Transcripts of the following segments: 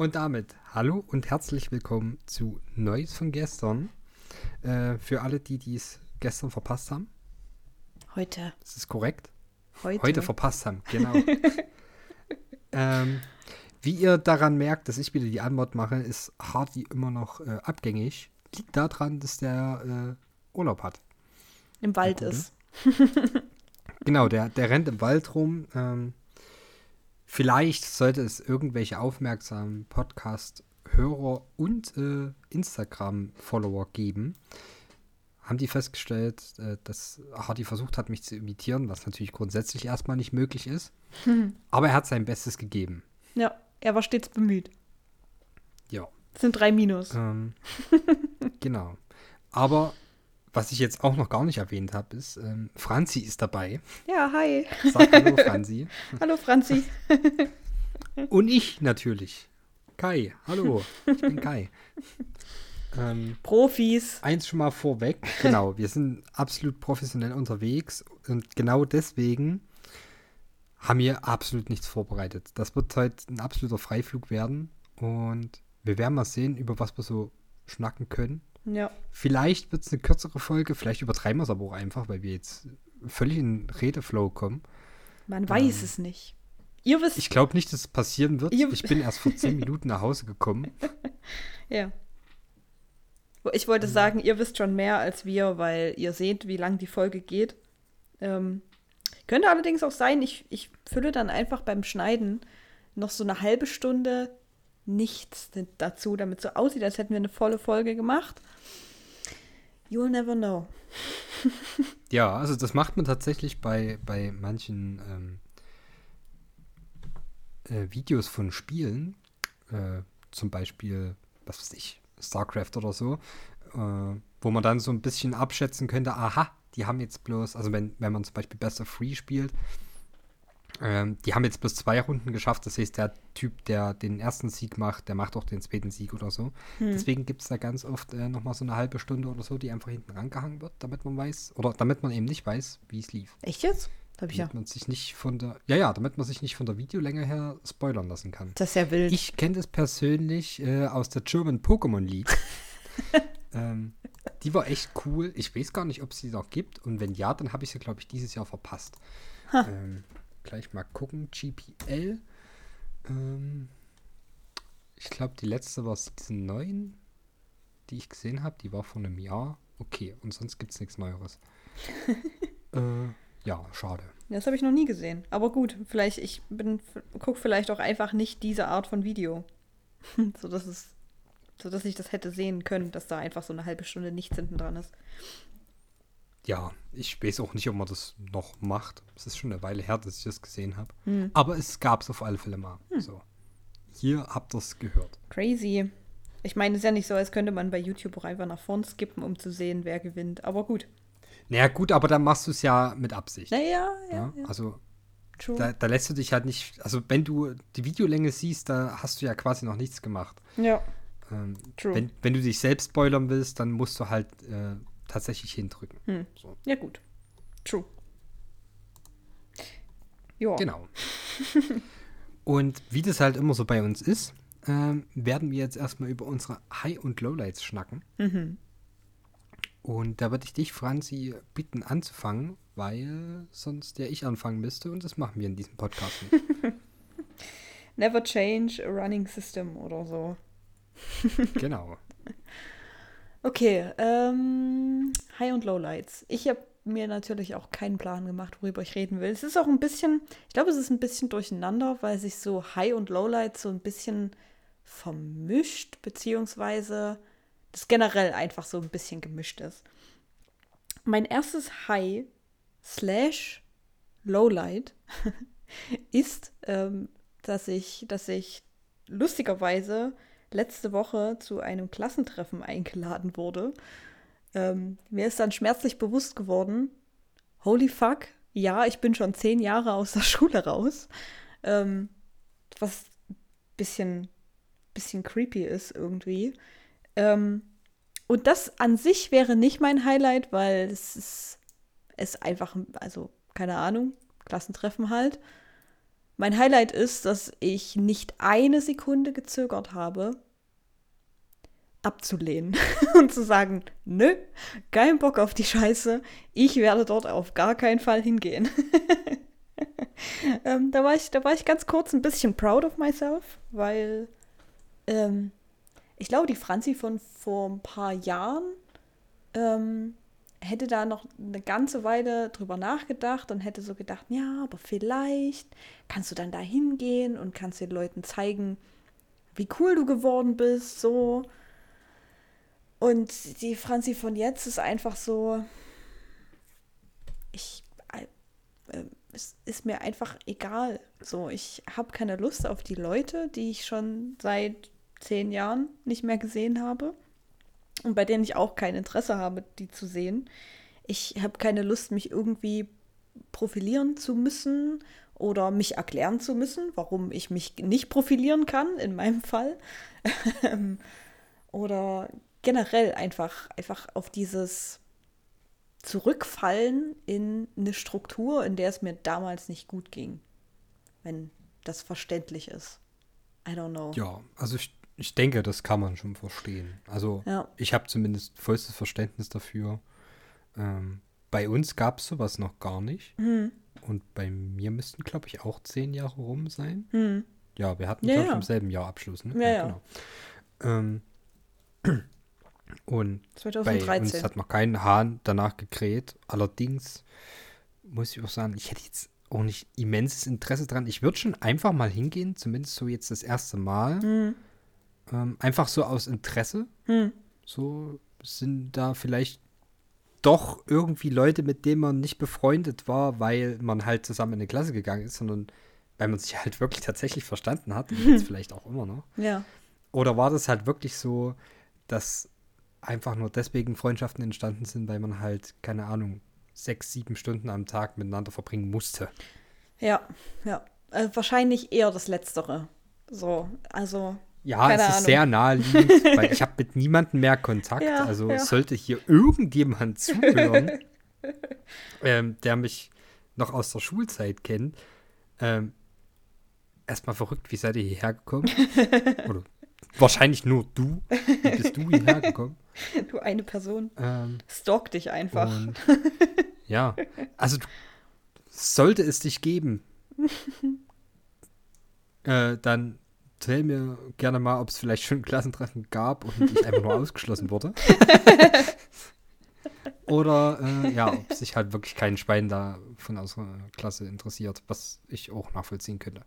Und damit hallo und herzlich willkommen zu Neues von gestern. Äh, für alle, die dies gestern verpasst haben. Heute. Ist das korrekt? Heute. Heute verpasst haben, genau. ähm, wie ihr daran merkt, dass ich wieder die Anmod mache, ist Hardy immer noch äh, abgängig. Liegt daran, dass der äh, Urlaub hat. Im Wald ist. Genau, der, der rennt im Wald rum. Ähm, vielleicht sollte es irgendwelche aufmerksamen Podcast-Hörer und äh, Instagram-Follower geben. Haben die festgestellt, äh, dass Hardy versucht hat, mich zu imitieren, was natürlich grundsätzlich erstmal nicht möglich ist. Aber er hat sein Bestes gegeben. Ja, er war stets bemüht. Ja. Das sind drei Minus. Ähm, genau. Aber was ich jetzt auch noch gar nicht erwähnt habe, ist, ähm, Franzi ist dabei. Ja, hi. Sag Hallo, Franzi. Hallo Franzi. Und ich natürlich. Kai, hallo, ich bin Kai. Ähm, Profis. eins schon mal vorweg, genau, wir sind absolut professionell unterwegs und genau deswegen haben wir absolut nichts vorbereitet. Das wird heute ein absoluter Freiflug werden und wir werden mal sehen, über was wir so schnacken können. Ja. Vielleicht wird es eine kürzere Folge, vielleicht übertreiben wir es aber auch einfach, weil wir jetzt völlig in Redeflow kommen. Man weiß es nicht. Ihr wisst. Ich glaube nicht, dass es passieren wird. Ich bin erst vor zehn Minuten nach Hause gekommen. ja. Ich wollte Mhm. sagen, ihr wisst schon mehr als wir, weil ihr seht, wie lang die Folge geht. Ähm, könnte allerdings auch sein, ich, ich fülle dann einfach beim Schneiden noch so eine halbe Stunde nichts dazu, damit so aussieht, als hätten wir eine volle Folge gemacht. You'll never know. Ja, also das macht man tatsächlich bei, bei manchen ähm, äh, Videos von Spielen, äh, zum Beispiel, was weiß ich, StarCraft oder so, äh, wo man dann so ein bisschen abschätzen könnte, aha, die haben jetzt bloß, also wenn, wenn man zum Beispiel Best of Free spielt, ähm, die haben jetzt bloß zwei Runden geschafft, das heißt, der Typ, der den ersten Sieg macht, der macht auch den zweiten Sieg oder so. Deswegen gibt es da ganz oft äh, nochmal so eine halbe Stunde oder so, die einfach hinten rangehangen wird, damit man weiß, oder damit man eben nicht weiß, wie es lief. Echt jetzt? Hab ich ja. Damit man sich nicht von der, ja, ja, damit man sich nicht von der Videolänge her spoilern lassen kann. Das ist ja wild. Ich kenne das persönlich äh, aus der German Pokémon League. ähm, die war echt cool. Ich weiß gar nicht, ob es die noch gibt. Und wenn ja, dann habe ich sie, glaube ich, dieses Jahr verpasst. Ähm, gleich mal gucken. GPL. Ähm, ich glaube, die letzte war Season 9, die ich gesehen habe. Die war vor einem Jahr. Okay, und sonst gibt es nichts Neueres. äh, ja, schade. Das habe ich noch nie gesehen. Aber gut, vielleicht, ich bin, guck vielleicht auch einfach nicht diese Art von Video. so dass es, so dass ich das hätte sehen können, dass da einfach so eine halbe Stunde nichts hinten dran ist. Ja, ich weiß auch nicht, ob man das noch macht. Es ist schon eine Weile her, dass ich das gesehen habe. Hm. Aber es gab es auf alle Fälle mal. So. Hier habt ihr es gehört. Crazy. Ich meine, es ist ja nicht so, als könnte man bei YouTube auch einfach nach vorn skippen, um zu sehen, wer gewinnt. Aber gut. Naja, gut, aber dann machst du es ja mit Absicht. Naja, ja, ja? ja. Also True. da, da lässt du dich halt nicht, also wenn du die Videolänge siehst, da hast du ja quasi noch nichts gemacht. ja, Ähm, True. wenn, wenn du dich selbst spoilern willst, dann musst du halt äh, tatsächlich hindrücken. Hm. So. ja, gut. True. Ja. Genau. und wie das halt immer so bei uns ist, ähm, werden wir jetzt erstmal über unsere High- und Lowlights schnacken. Mhm. Und da würde ich dich, Franzi, bitten anzufangen, weil sonst ja ich anfangen müsste und das machen wir in diesem Podcast nicht. Never change a running system oder so. genau. Okay, ähm, High- und Lowlights. Ich habe mir natürlich auch keinen Plan gemacht, worüber ich reden will. Es ist auch ein bisschen, ich glaube, es ist ein bisschen durcheinander, weil sich so High- und Lowlights so ein bisschen vermischt, beziehungsweise das generell einfach so ein bisschen gemischt ist. Mein erstes High slash Lowlight ist, ähm, dass ich, dass ich lustigerweise letzte Woche zu einem Klassentreffen eingeladen wurde. Ähm, mir ist dann schmerzlich bewusst geworden, holy fuck, ja, ich bin schon zehn Jahre aus der Schule raus. Ähm, was ein bisschen, bisschen creepy ist irgendwie. Ähm, und das an sich wäre nicht mein Highlight, weil es ist, es einfach, also keine Ahnung, Klassentreffen halt. Mein Highlight ist, dass ich nicht eine Sekunde gezögert habe, abzulehnen und zu sagen, nö, kein Bock auf die Scheiße, ich werde dort auf gar keinen Fall hingehen. ähm, da, war ich, da war ich ganz kurz ein bisschen proud of myself, weil ähm, ich glaube, die Franzi von vor ein paar Jahren ähm, hätte da noch eine ganze Weile drüber nachgedacht und hätte so gedacht, ja, aber vielleicht kannst du dann da hingehen und kannst den Leuten zeigen, wie cool du geworden bist, so. Und die Franzi von jetzt ist einfach so, ich, äh, es ist mir einfach egal. So, ich habe keine Lust auf die Leute, die ich schon seit zehn Jahren nicht mehr gesehen habe und bei denen ich auch kein Interesse habe, die zu sehen. Ich habe keine Lust, mich irgendwie profilieren zu müssen oder mich erklären zu müssen, warum ich mich nicht profilieren kann, in meinem Fall. oder generell einfach, einfach auf dieses Zurückfallen in eine Struktur, in der es mir damals nicht gut ging. Wenn das verständlich ist. I don't know. Ja, also ich ich denke, das kann man schon verstehen. Also ja. ich habe zumindest vollstes Verständnis dafür. Ähm, bei uns gab es sowas noch gar nicht. Mhm. Und bei mir müssten, glaube ich, auch zehn Jahre rum sein. Mhm. Ja, wir hatten, ja, glaube ich, ja. im selben Jahr Abschluss. Ne? Ja, ja. Genau. Ähm, und 2013. bei uns hat noch kein Hahn danach gekräht. Allerdings muss ich auch sagen, ich hätte jetzt auch nicht immenses Interesse dran. Ich würde schon einfach mal hingehen, zumindest so jetzt das erste Mal. Mhm ähm, einfach so aus Interesse. Hm. So sind da vielleicht doch irgendwie Leute, mit denen man nicht befreundet war, weil man halt zusammen in eine Klasse gegangen ist, sondern weil man sich halt wirklich tatsächlich verstanden hat. Und jetzt vielleicht auch immer noch. Ja. Oder war das halt wirklich so, dass einfach nur deswegen Freundschaften entstanden sind, weil man halt, keine Ahnung, sechs, sieben Stunden am Tag miteinander verbringen musste? Ja, ja. Also wahrscheinlich eher das Letztere. So, also ja, Keine es ist Ahnung. sehr naheliegend, weil ich habe mit niemandem mehr Kontakt. Ja, also ja. sollte hier irgendjemand zuhören, ähm, der mich noch aus der Schulzeit kennt. Ähm, erstmal verrückt, wie seid ihr hierher gekommen? Oder wahrscheinlich nur du. Wie bist du hierher gekommen? Du eine Person. Ähm, Stalk dich einfach. Und, ja, also sollte es dich geben, äh, dann erzähl mir gerne mal, ob es vielleicht schon ein Klassentreffen gab und ich einfach nur ausgeschlossen wurde. Oder äh, ja, ob sich halt wirklich kein Schwein da von unserer Klasse interessiert, was ich auch nachvollziehen könnte.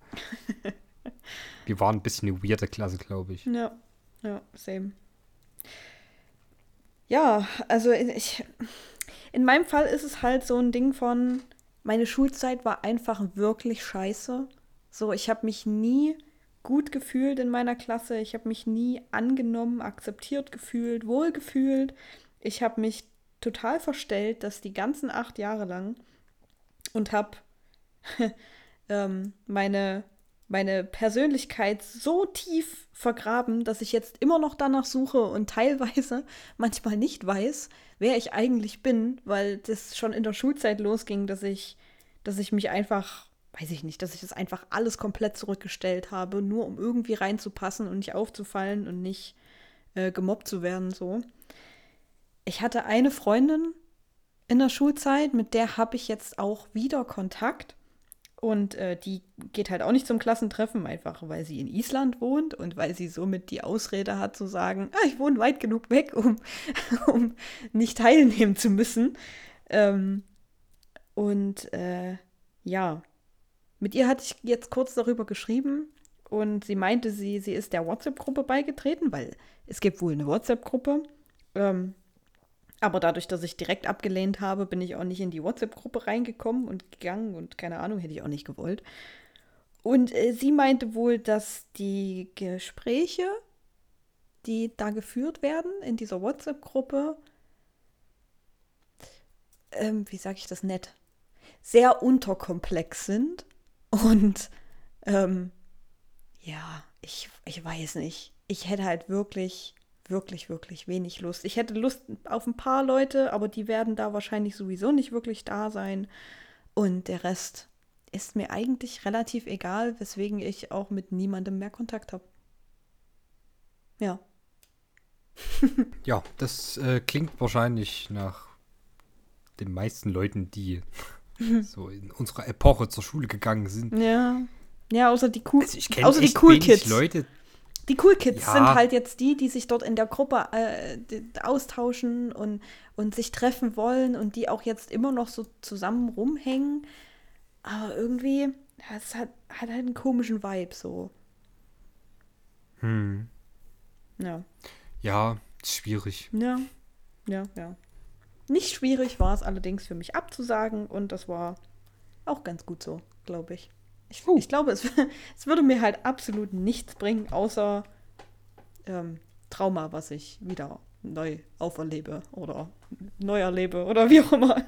Wir waren ein bisschen eine weirde Klasse, glaube ich. Ja, ja, same. Ja, also ich, in meinem Fall ist es halt so ein Ding von, meine Schulzeit war einfach wirklich scheiße. So, ich habe mich nie gut gefühlt in meiner Klasse. Ich habe mich nie angenommen, akzeptiert gefühlt, wohl gefühlt. Ich habe mich total verstellt, dass die ganzen acht Jahre lang und habe ähm, meine, meine Persönlichkeit so tief vergraben, dass ich jetzt immer noch danach suche und teilweise manchmal nicht weiß, wer ich eigentlich bin, weil das schon in der Schulzeit losging, dass ich, dass ich mich einfach weiß ich nicht, dass ich das einfach alles komplett zurückgestellt habe, nur um irgendwie reinzupassen und nicht aufzufallen und nicht äh, gemobbt zu werden, so. Ich hatte eine Freundin in der Schulzeit, mit der habe ich jetzt auch wieder Kontakt. Und äh, die geht halt auch nicht zum Klassentreffen, einfach weil sie in Island wohnt und weil sie somit die Ausrede hat zu sagen, ah, ich wohne weit genug weg, um, um nicht teilnehmen zu müssen. Ähm, und äh, ja, mit ihr hatte ich jetzt kurz darüber geschrieben und sie meinte, sie, sie ist der WhatsApp-Gruppe beigetreten, weil es gibt wohl eine WhatsApp-Gruppe. Ähm, aber dadurch, dass ich direkt abgelehnt habe, bin ich auch nicht in die WhatsApp-Gruppe reingekommen und gegangen und keine Ahnung, hätte ich auch nicht gewollt. Und äh, sie meinte wohl, dass die Gespräche, die da geführt werden in dieser WhatsApp-Gruppe, ähm, wie sage ich das nett, sehr unterkomplex sind und ähm, ja, ich, ich weiß nicht. Ich hätte halt wirklich, wirklich, wirklich wenig Lust. Ich hätte Lust auf ein paar Leute, aber die werden da wahrscheinlich sowieso nicht wirklich da sein. Und der Rest ist mir eigentlich relativ egal, weswegen ich auch mit niemandem mehr Kontakt habe. Ja. Ja, das äh, klingt wahrscheinlich nach den meisten Leuten, die so in unserer Epoche zur Schule gegangen sind. Ja. Ja, außer die cool, Also ich außer die cool Kids. Leute. Die Cool Kids Ja. sind halt jetzt die, die sich dort in der Gruppe äh, austauschen und, und sich treffen wollen und die auch jetzt immer noch so zusammen rumhängen. Aber irgendwie, es hat, hat halt einen komischen Vibe so. Hm, Ja. ja, schwierig. Ja. Ja, ja. Nicht schwierig war es allerdings für mich abzusagen und das war auch ganz gut so, glaube ich. Ich, ich glaube, es, es würde mir halt absolut nichts bringen, außer ähm, Trauma, was ich wieder neu auferlebe oder neu erlebe oder wie auch immer.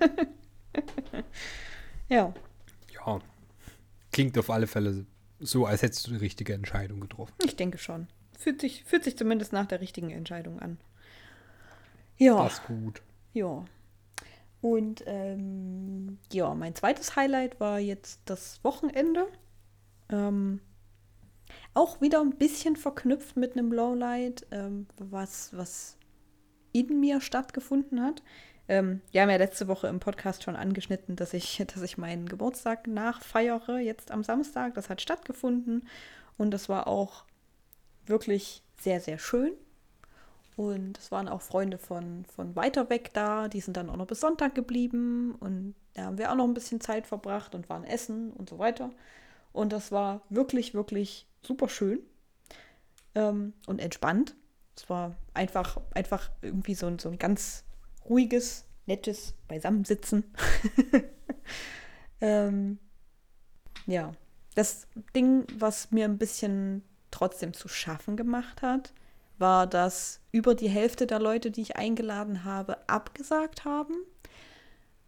ja. Ja, klingt auf alle Fälle so, als hättest du die richtige Entscheidung getroffen. Ich denke schon. Fühlt sich, fühlt sich zumindest nach der richtigen Entscheidung an. Ja. Das ist gut. Ja. Und ähm, ja, mein zweites Highlight war jetzt das Wochenende. Ähm, auch wieder ein bisschen verknüpft mit einem Lowlight, ähm, was, was in mir stattgefunden hat. Ähm, wir haben ja letzte Woche im Podcast schon angeschnitten, dass ich, dass ich meinen Geburtstag nachfeiere, jetzt am Samstag. Das hat stattgefunden und das war auch wirklich sehr, sehr schön. Und es waren auch Freunde von, von weiter weg da, die sind dann auch noch bis Sonntag geblieben und da haben wir auch noch ein bisschen Zeit verbracht und waren essen und so weiter. Und das war wirklich, wirklich super schön ähm, und entspannt. Es war einfach, einfach irgendwie so ein, so ein ganz ruhiges, nettes Beisammensitzen. ähm, ja, das Ding, was mir ein bisschen trotzdem zu schaffen gemacht hat, war, dass über die Hälfte der Leute, die ich eingeladen habe, abgesagt haben,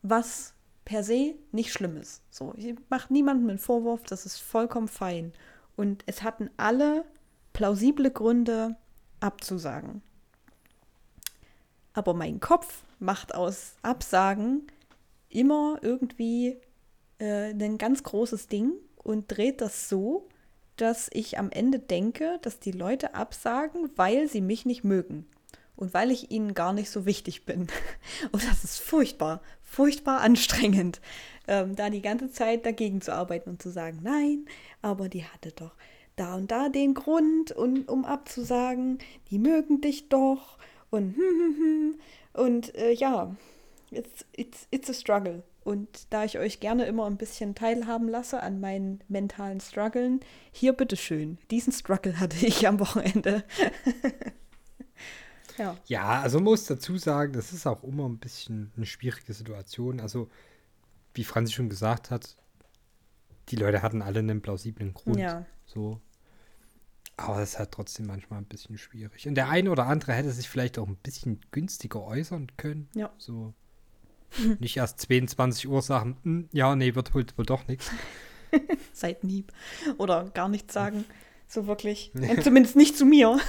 was per se nicht schlimm ist. So, ich mache niemandem einen Vorwurf, das ist vollkommen fein. Und es hatten alle plausible Gründe abzusagen. Aber mein Kopf macht aus Absagen immer irgendwie äh, ein ganz großes Ding und dreht das so, dass ich am Ende denke, dass die Leute absagen, weil sie mich nicht mögen und weil ich ihnen gar nicht so wichtig bin. Und das ist furchtbar, furchtbar anstrengend, ähm, da die ganze Zeit dagegen zu arbeiten und zu sagen, nein, aber die hatte doch da und da den Grund, und, um abzusagen, die mögen dich doch und hm, hm, hm. und äh, ja, it's, it's, it's a struggle. Und da ich euch gerne immer ein bisschen teilhaben lasse an meinen mentalen Struggeln, hier bitteschön. Diesen Struggle hatte ich am Wochenende. ja. Ja, also muss dazu sagen, das ist auch immer ein bisschen eine schwierige Situation. Also, wie Franzi schon gesagt hat, die Leute hatten alle einen plausiblen Grund. Ja. So. Aber das ist halt trotzdem manchmal ein bisschen schwierig. Und der eine oder andere hätte sich vielleicht auch ein bisschen günstiger äußern können. Ja. So. Nicht erst 22 Uhr sagen, "Hm, ja, nee, wird wohl, wohl doch nichts. Seitenhieb. Oder gar nichts sagen. So wirklich. Und zumindest nicht zu mir.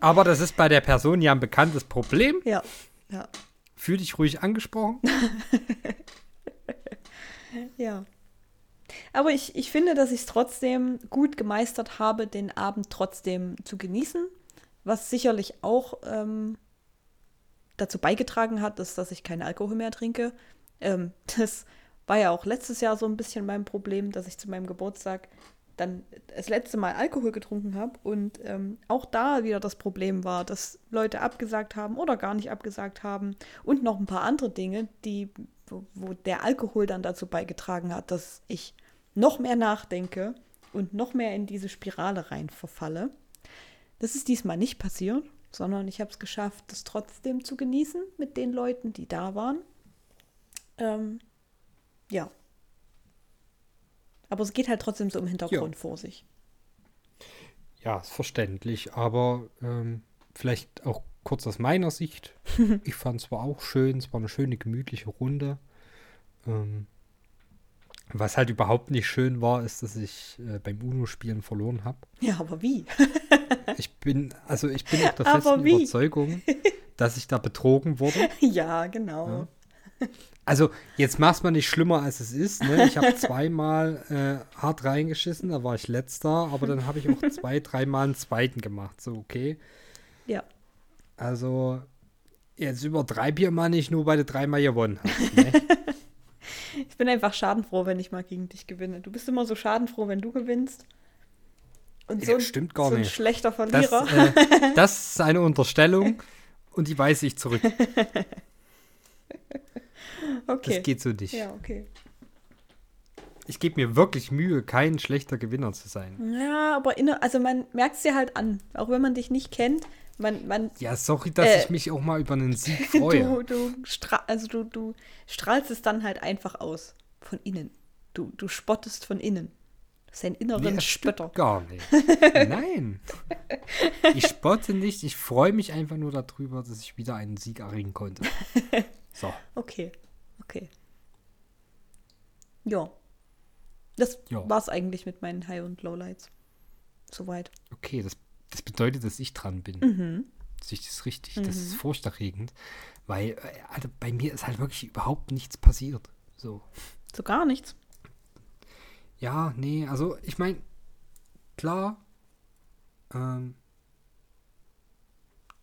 Aber das ist bei der Person ja ein bekanntes Problem. ja. Ja. Fühl dich ruhig angesprochen. Ja. Aber ich, ich finde, dass ich es trotzdem gut gemeistert habe, den Abend trotzdem zu genießen. Was sicherlich auch ähm, dazu beigetragen hat, ist, dass ich keinen Alkohol mehr trinke. Ähm, das war ja auch letztes Jahr so ein bisschen mein Problem, dass ich zu meinem Geburtstag dann das letzte Mal Alkohol getrunken habe und ähm, auch da wieder das Problem war, dass Leute abgesagt haben oder gar nicht abgesagt haben und noch ein paar andere Dinge, die, wo, wo der Alkohol dann dazu beigetragen hat, dass ich noch mehr nachdenke und noch mehr in diese Spirale rein verfalle. Das ist diesmal nicht passiert, sondern ich habe es geschafft, das trotzdem zu genießen mit den Leuten, die da waren. Ähm, ja. Aber es geht halt trotzdem so im Hintergrund vor sich. Ja, ist verständlich, aber ähm, vielleicht auch kurz aus meiner Sicht. ich fand es war auch schön, es war eine schöne, gemütliche Runde. Ähm, was halt überhaupt nicht schön war, ist, dass ich äh, beim UNO-Spielen verloren habe. Ja, aber wie? Ich bin, also ich bin auch der festen? Überzeugung, dass ich da betrogen wurde. ja, genau. Ja. Also, jetzt mach's mal nicht schlimmer, als es ist. Ne? Ich habe zweimal äh, hart reingeschissen, da war ich letzter, aber dann habe ich auch zwei, dreimal einen zweiten gemacht. So, okay. Ja. Also, jetzt übertreib hier mal nicht nur, weil du dreimal gewonnen hast. Ne? Ich bin einfach schadenfroh, wenn ich mal gegen dich gewinne. Du bist immer so schadenfroh, wenn du gewinnst. Und Ja, so, ein- stimmt gar so ein nicht. schlechter Das, Verlierer. äh, das ist eine Unterstellung und die weise ich zurück. okay. Das geht so nicht. ja, okay. Ich gebe mir wirklich Mühe, kein schlechter Gewinner zu sein. Ja, aber inner, also man merkt es dir halt an. Auch wenn man dich nicht kennt, man, man Ja, sorry, dass Äh, ich mich auch mal über einen Sieg freue. du, du, also du, du strahlst es dann halt einfach aus. Von innen. Du, du spottest von innen. Das ist ein inneren Nee, Spötter. gar nicht. Nein. Ich spotte nicht, ich freue mich einfach nur darüber, dass ich wieder einen Sieg erringen konnte. So, Okay, okay. Ja. Das Ja. war's eigentlich mit meinen High- und Lowlights. Soweit. okay, das, das bedeutet, dass ich dran bin. Mhm. Das richtig? Das ist furchterregend, weil äh, Alter, bei mir ist halt wirklich überhaupt nichts passiert. So. So gar nichts. Ja, nee, also ich meine, klar, ähm,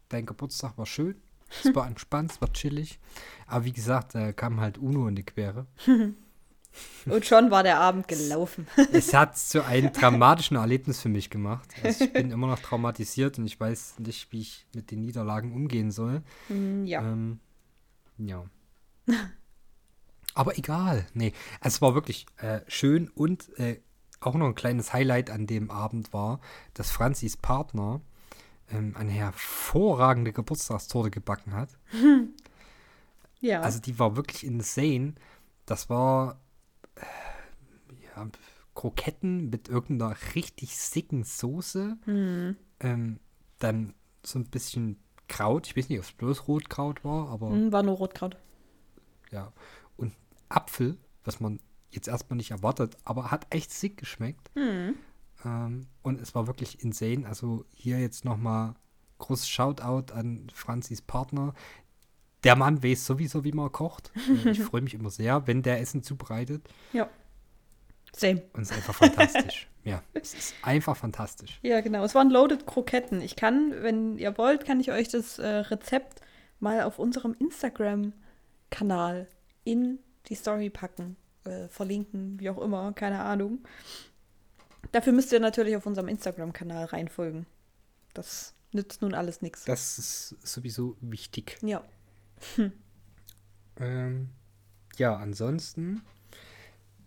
dein Geburtstag war schön, es war entspannt, es war chillig, aber wie gesagt, da kam halt Uno in die Quere. Und schon war der Abend gelaufen. Es hat zu einem dramatischen Erlebnis für mich gemacht. Also ich bin immer noch traumatisiert und ich weiß nicht, wie ich mit den Niederlagen umgehen soll. Hm, ja. Ähm, ja. Aber egal. Nee, es war wirklich äh, schön und äh, auch noch ein kleines Highlight an dem Abend war, dass Franzis Partner ähm, eine hervorragende Geburtstagstorte gebacken hat. ja. Also die war wirklich insane. Das war Kroketten mit irgendeiner richtig sicken Soße. hm. Ähm, dann so ein bisschen Kraut. Ich weiß nicht, ob es bloß Rotkraut war, aber Hm, war nur Rotkraut. ja. Und Apfel, was man jetzt erstmal nicht erwartet, aber hat echt sick geschmeckt. Hm. Ähm, und es war wirklich insane. Also hier jetzt nochmal großes Shoutout an Franzis Partner. Der Mann weiß sowieso, wie man kocht. Ich freue mich immer sehr, wenn der Essen zubereitet. Ja. Same. Und es ist einfach fantastisch. Ja, es ist einfach fantastisch. Ja, genau. Es waren Loaded Kroketten. Ich kann, wenn ihr wollt, kann ich euch das äh, Rezept mal auf unserem Instagram-Kanal in die Story packen, äh, verlinken, wie auch immer, keine Ahnung. Dafür müsst ihr natürlich auf unserem Instagram-Kanal reinfolgen. Das nützt nun alles nichts. Das ist sowieso wichtig. Ja. Ähm, ja, ansonsten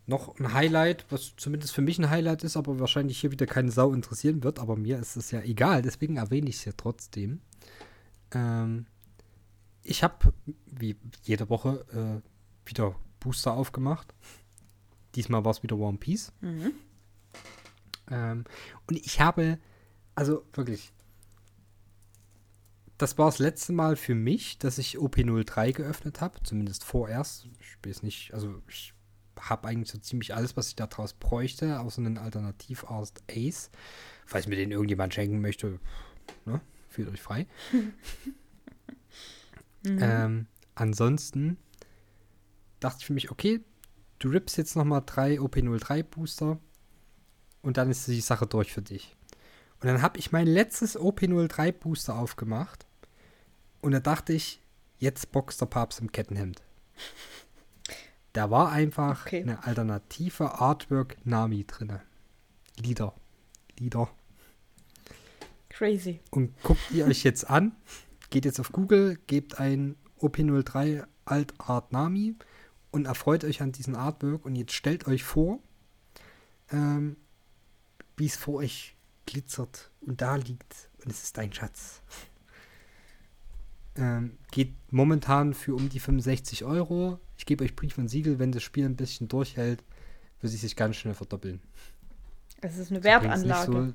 noch ein Highlight, was zumindest für mich ein Highlight ist, aber wahrscheinlich hier wieder keine Sau interessieren wird, aber mir ist es ja egal, deswegen erwähne ich es ja trotzdem. Ähm, ich habe, wie jede Woche, äh, wieder Booster aufgemacht. Diesmal war es wieder One Piece. Mhm. Ähm, und ich habe, also wirklich, das war das letzte Mal für mich, dass ich OP03 geöffnet habe, zumindest vorerst. Ich weiß nicht, also ich habe eigentlich so ziemlich alles, was ich daraus bräuchte, außer einen Alternativarzt Ace. Falls mir den irgendjemand schenken möchte, ne, fühlt euch frei. Ähm, ansonsten dachte ich für mich, okay, du rippst jetzt nochmal drei OP03 Booster und dann ist die Sache durch für dich. Und dann habe ich mein letztes OP03 Booster aufgemacht und da dachte ich, jetzt boxt der Papst im Kettenhemd. Da war einfach Okay. eine alternative Artwork Nami drinne. Lieder. Lieder. Crazy. Und guckt ihr euch jetzt an, geht jetzt auf Google, gebt ein OP03 Alt Art Nami und erfreut euch an diesem Artwork und jetzt stellt euch vor, ähm, wie es vor euch glitzert und da liegt und es ist ein Schatz. Ähm, geht momentan für um die 65 Euro. Ich gebe euch Brief und Siegel, wenn das Spiel ein bisschen durchhält, wird sich sich ganz schnell verdoppeln. Es ist eine übrigens nicht Werbeanlage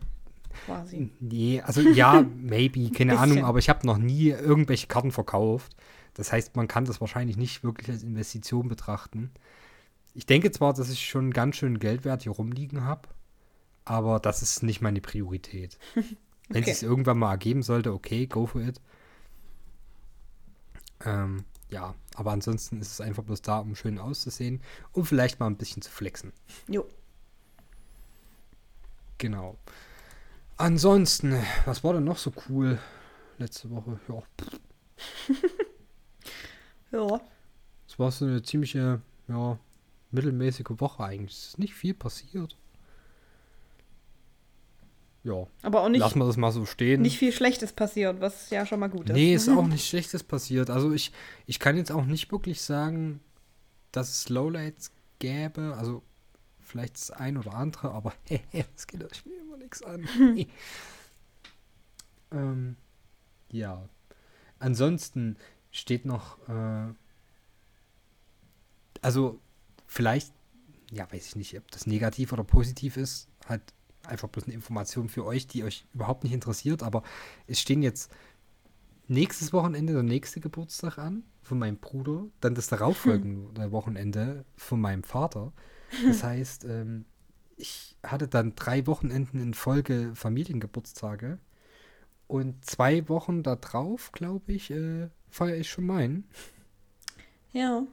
quasi. Nee, also ja, maybe, keine. Ahnung, aber ich habe noch nie irgendwelche Karten verkauft. Das heißt, man kann das wahrscheinlich nicht wirklich als Investition betrachten. Ich denke zwar, dass ich schon ganz schön Geldwert hier rumliegen habe, aber das ist nicht meine Priorität. Wenn Okay. es sich irgendwann mal ergeben sollte, okay, go for it. Ähm, ja, aber ansonsten ist es einfach bloß da, um schön auszusehen und vielleicht mal ein bisschen zu flexen. Jo. Genau. Ansonsten, was war denn noch so cool letzte Woche? Ja, Ja. es war so eine ziemliche, ja, mittelmäßige Woche eigentlich. Es ist nicht viel passiert. Ja, Aber auch nicht, lassen wir das mal so stehen. nicht viel Schlechtes passiert, was ja schon mal gut ist. Nee, ist auch nicht Schlechtes passiert. Also ich, ich kann jetzt auch nicht wirklich sagen, dass es Lowlights gäbe. Also vielleicht das ein oder andere, aber das geht euch mir immer nichts an. ähm, ja. Ansonsten steht noch, äh, also vielleicht, ja, weiß ich nicht, ob das negativ oder positiv ist, halt einfach bloß eine Information für euch, die euch überhaupt nicht interessiert, aber es stehen jetzt nächstes Wochenende der nächste Geburtstag an von meinem Bruder, dann das darauffolgende Wochenende von meinem Vater. Das heißt, ähm, ich hatte dann drei Wochenenden in Folge Familiengeburtstage und zwei Wochen darauf, glaube ich, äh, feiere ich schon meinen. Ja.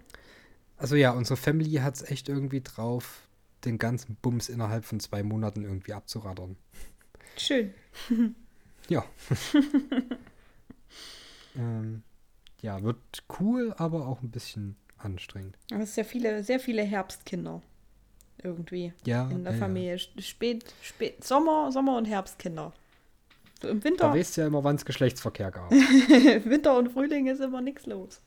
Also ja, unsere Family hat es echt irgendwie drauf, den ganzen Bums innerhalb von zwei Monaten irgendwie abzuraddern. Schön. Ja. ähm, ja, wird cool, aber auch ein bisschen anstrengend. Aber es ist ja viele, sehr viele Herbstkinder. Irgendwie. Ja. in der ja, Familie. Spät, spät, Sommer, Sommer und Herbstkinder. So im. Winter, Da weißt du ja immer, wann es Geschlechtsverkehr gab. Winter und Frühling ist immer nichts los.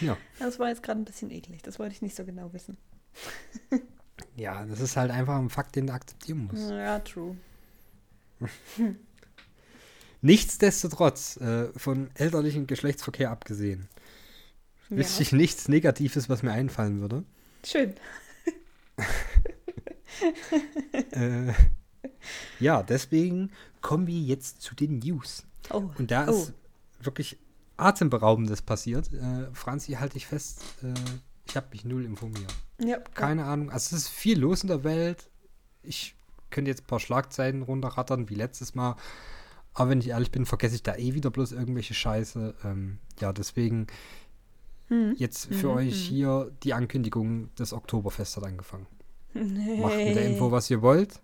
ja. Das war jetzt gerade ein bisschen eklig. Das wollte ich nicht so genau wissen. Ja, das ist halt einfach ein Fakt, den du akzeptieren musst. Ja, true. Nichtsdestotrotz, äh, von elterlichem Geschlechtsverkehr abgesehen, Ja. wüsste ich nichts Negatives, was mir einfallen würde. Schön. äh, ja, deswegen kommen wir jetzt zu den News. Oh. Und da oh. ist wirklich atemberaubendes passiert. Äh, Franzi, halte ich fest, äh, ich habe mich null informiert. Ja. Keine Ahnung. Also es ist viel los in der Welt. Ich könnte jetzt ein paar Schlagzeilen runterrattern, wie letztes Mal. Aber wenn ich ehrlich bin, vergesse ich da eh wieder bloß irgendwelche Scheiße. Ähm, ja, deswegen Hm. jetzt für Mhm, euch mhm. hier die Ankündigung, das Oktoberfest hat angefangen. Nee. Macht mit der Info, was ihr wollt.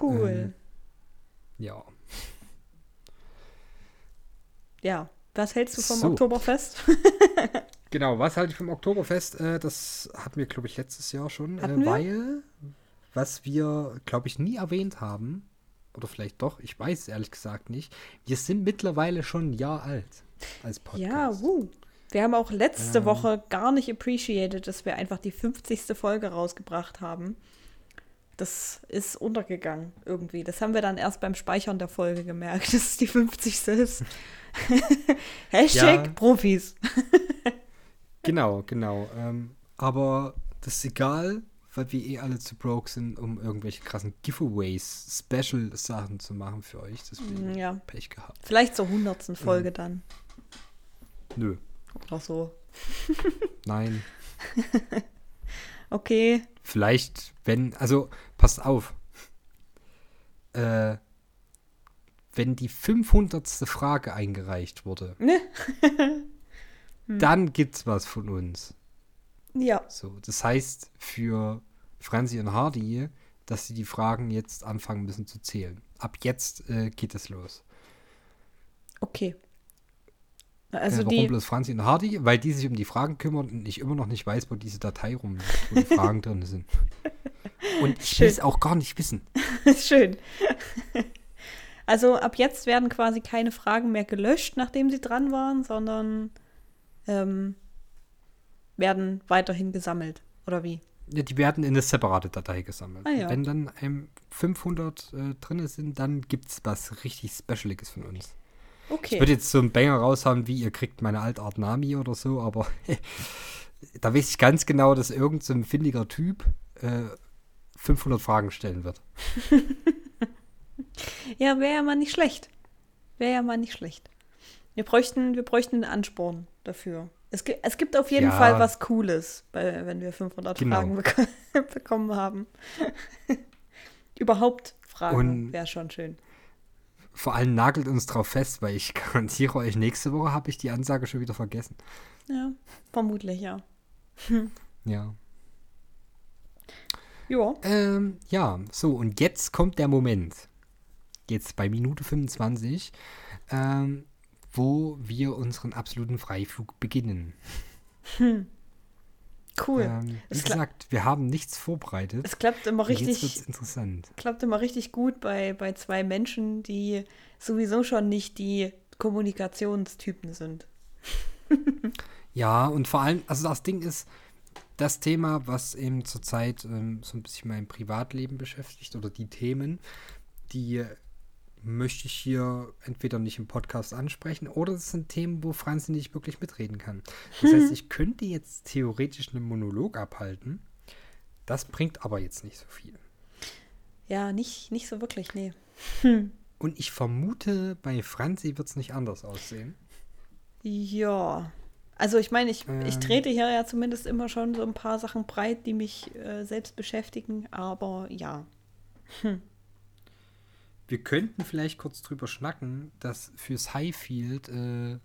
Cool. Ähm, Ja. ja. Was hältst du vom So. Oktoberfest? Genau, was halte ich vom Oktoberfest? Äh, das hatten wir, glaube ich, letztes Jahr schon, Hatten äh, wir? weil, was wir, glaube ich, nie erwähnt haben, oder vielleicht doch, ich weiß es ehrlich gesagt nicht, wir sind mittlerweile schon ein Jahr alt als Podcast. Ja, wuh. Wir haben auch letzte Ähm. Woche gar nicht appreciated, dass wir einfach die 50. Folge rausgebracht haben. Das ist untergegangen irgendwie. Das haben wir dann erst beim Speichern der Folge gemerkt, dass es die 50. ist. Hashtag Ja. Profis. Genau, genau. Ähm, aber das ist egal, weil wir eh alle zu broke sind, um irgendwelche krassen Giveaways, Special-Sachen zu machen für euch. Deswegen Ja. Pech gehabt. Vielleicht zur 100. Folge Mhm. dann. Nö, Oder so. nein. Okay. Vielleicht, wenn, also passt auf. Äh, wenn die 500. Frage eingereicht wurde, Ne? dann gibt's was von uns. Ja. So, das heißt für Franzi und Hardy, dass sie die Fragen jetzt anfangen müssen zu zählen. Ab jetzt äh, geht es los. Okay. Also äh, warum die. bloß Franzi und Hardy? Weil die sich um die Fragen kümmern und ich immer noch nicht weiß, wo diese Datei rum wo die Fragen drin sind. Und ich will es auch gar nicht wissen. Schön. Also ab jetzt werden quasi keine Fragen mehr gelöscht, nachdem sie dran waren, sondern ähm, werden weiterhin gesammelt. Oder wie? Ja, die werden in eine separate Datei gesammelt. Ah, ja. Wenn dann ähm, 500 äh, drin sind, dann gibt es was richtig Specialiges von uns. Ich Okay. würde jetzt so einen Banger raushaben, wie ihr kriegt meine Altart Nami oder so, aber da weiß ich ganz genau, dass irgendein so ein findiger Typ äh, 500 Fragen stellen wird. Ja, wäre ja mal nicht schlecht. Wäre ja mal nicht schlecht. Wir bräuchten, wir bräuchten einen Ansporn dafür. Es, gi- es gibt auf jeden Ja. Fall was Cooles, bei, wenn wir 500 Genau. Fragen bek bekommen haben. Überhaupt Fragen wäre schon schön. vor allem nagelt uns drauf fest, weil ich garantiere euch, nächste Woche habe ich die Ansage schon wieder vergessen. Ja, vermutlich, ja. Ja. Ja. Ähm, ja, so, und jetzt kommt der Moment. Jetzt bei Minute 25, ähm, wo wir unseren absoluten Freiflug beginnen. Cool. Ähm, wie Es gesagt, wir haben nichts vorbereitet. Es klappt immer Jetzt richtig, wird's interessant. klappt immer richtig gut bei, bei zwei Menschen, die sowieso schon nicht die Kommunikationstypen sind. Ja, und vor allem, also das Ding ist, das Thema, was eben zurzeit ähm, so ein bisschen mein Privatleben beschäftigt oder die Themen, die möchte ich hier entweder nicht im Podcast ansprechen oder es sind Themen, wo Franzi nicht wirklich mitreden kann. Das heißt, ich könnte jetzt theoretisch einen Monolog abhalten. Das bringt aber jetzt nicht so viel. Ja, nicht, nicht so wirklich, nee. Und ich vermute, bei Franzi wird es nicht anders aussehen. Ja. Also ich meine, ich, ich Ähm. trete hier ja zumindest immer schon so ein paar Sachen breit, die mich äh, selbst beschäftigen, aber ja. Wir könnten vielleicht kurz drüber schnacken, dass fürs Highfield äh,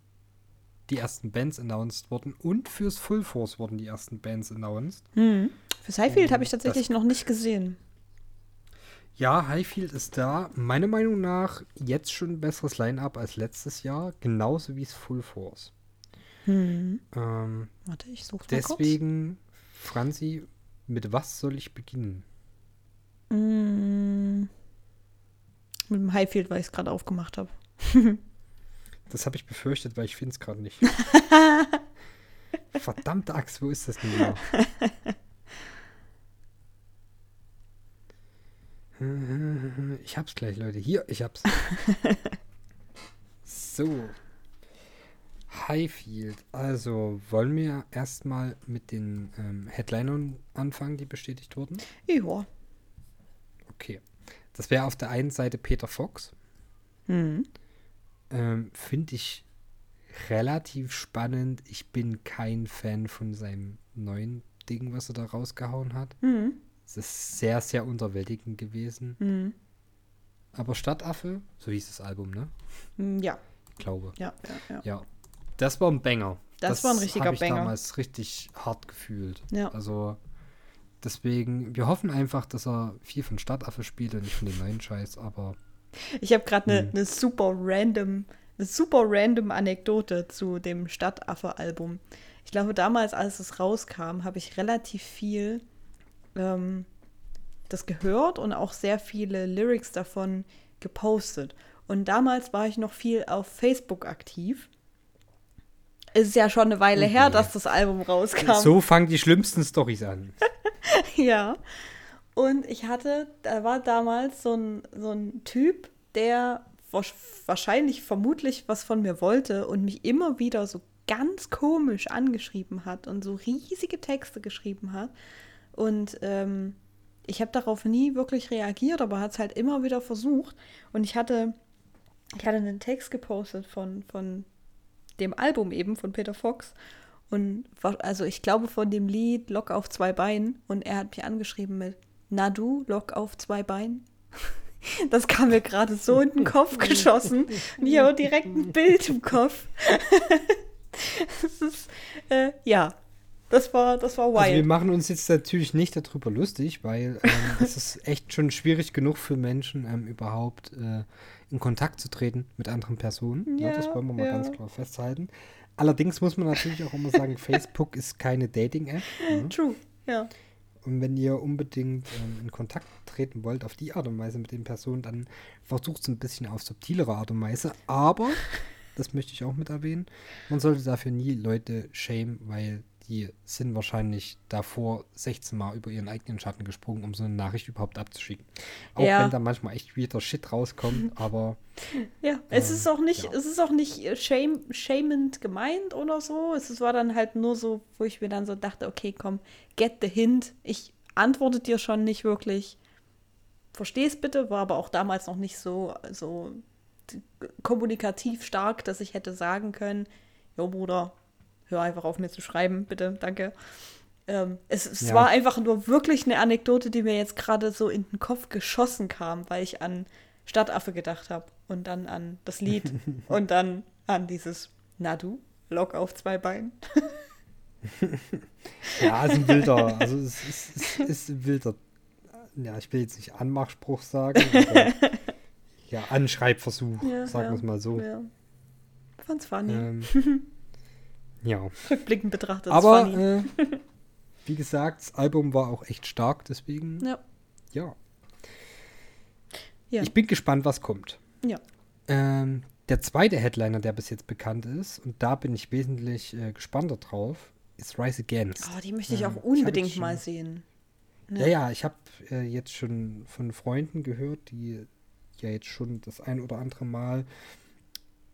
die ersten Bands announced wurden und fürs Full Force wurden die ersten Bands announced. Hm. Fürs Highfield habe ich tatsächlich noch nicht gesehen. Ja, Highfield ist da. Meiner Meinung nach jetzt schon ein besseres Line-Up als letztes Jahr, genauso wie es Full Force. Hm. Ähm, Warte, ich suche mal kurz. deswegen, Franzi, mit was soll ich beginnen? Mm. Mit dem Highfield, weil ich es gerade aufgemacht habe. Das habe ich befürchtet, weil ich finde es gerade nicht. Verdammte Axt, wo ist das denn wieder? Ich hab's gleich, Leute. Hier, ich hab's. So. Highfield. Also, wollen wir erstmal mit den ähm, Headlinern anfangen, die bestätigt wurden? Ja. Okay. Das wäre auf der einen Seite Peter Fox. Hm. Ähm, Finde ich relativ spannend. Ich bin kein Fan von seinem neuen Ding, was er da rausgehauen hat. Hm. Es ist sehr, sehr unterwältigend gewesen. Hm. Aber Stadtaffe, so hieß das Album, ne? Hm, Ja, Ich glaube. ja, ja, ja. Ja. Das war ein Banger. Das war ein richtiger hab ich Banger. damals richtig hart gefühlt. Ja. Also deswegen, wir hoffen einfach, dass er viel von Stadtaffe spielt und nicht von dem neuen Scheiß, aber Ich habe gerade eine Hm. ne super random, eine super random Anekdote zu dem Stadtaffe-Album. Ich glaube, damals, als es rauskam, habe ich relativ viel ähm, das gehört und auch sehr viele Lyrics davon gepostet. Und damals war ich noch viel auf Facebook aktiv. Es ist ja schon eine Weile Oh her, dass das Album rauskam. so fangen die schlimmsten Storys an. Ja. Und ich hatte, da war damals so ein, so ein Typ, der wahrscheinlich vermutlich was von mir wollte und mich immer wieder so ganz komisch angeschrieben hat und so riesige Texte geschrieben hat. Und ähm, ich habe darauf nie wirklich reagiert, aber hat es halt immer wieder versucht. Und ich hatte, ich hatte einen Text gepostet von, von dem Album eben von Peter Fox. Und also ich glaube von dem Lied Lock auf zwei Beinen. Und er hat mich angeschrieben mit Na du, Lock auf zwei Beinen. Das kam mir gerade so in den Kopf geschossen. Und ich habe direkt ein Bild im Kopf. das ist, äh, ja, das war, das war Also wir wild. machen uns jetzt natürlich nicht darüber lustig, weil ähm, es ist echt schon schwierig genug für Menschen, ähm, überhaupt äh, in Kontakt zu treten mit anderen Personen. Ja, das Ja, wollen wir mal ja. ganz klar festhalten. Allerdings muss man natürlich auch immer sagen, Facebook ist keine Dating-App. Ne? True, ja. Und wenn ihr unbedingt ähm, in Kontakt treten wollt auf die Art und Weise mit den Personen, dann versucht es ein bisschen auf subtilere Art und Weise. Aber, das möchte ich auch mit erwähnen, man sollte dafür nie Leute shamen, weil die sind wahrscheinlich davor 16 Mal über ihren eigenen Schatten gesprungen, um so eine Nachricht überhaupt abzuschicken. Auch Ja. wenn da manchmal echt wieder Shit rauskommt, aber Ja, es Ähm, ist auch nicht, ja. es ist auch nicht äh, shame, shamend gemeint oder so. Es war dann halt nur so, wo ich mir dann so dachte, okay, komm, get the hint. Ich antworte dir schon nicht wirklich. Versteh's bitte, war aber auch damals noch nicht so, so kommunikativ stark, dass ich hätte sagen können, jo Bruder, hör einfach auf mir zu schreiben, bitte, danke. Ähm, es es Ja. war einfach nur wirklich eine Anekdote, die mir jetzt gerade so in den Kopf geschossen kam, weil ich an Stadtaffe gedacht habe und dann an das Lied und dann an dieses Nadu, Lok auf zwei Beinen. ja, ist ein wilder, also es ist, es ist ein wilder, ja, ich will jetzt nicht Anmachspruch sagen, aber ja, Anschreibversuch, ja, sagen ja, wir es mal so. Ja. Fand's funny. Ähm, ja. Rückblickend betrachtet. Aber äh, wie gesagt, das Album war auch echt stark, deswegen. Ja. Ja. ja. Ich bin gespannt, was kommt. Ja. Ähm, der zweite Headliner, der bis jetzt bekannt ist, und da bin ich wesentlich äh, gespannter drauf, ist Rise Against. Oh, die möchte ich auch ähm, unbedingt ich mal sehen. Ja, ja, ja ich habe äh, jetzt schon von Freunden gehört, die ja jetzt schon das ein oder andere Mal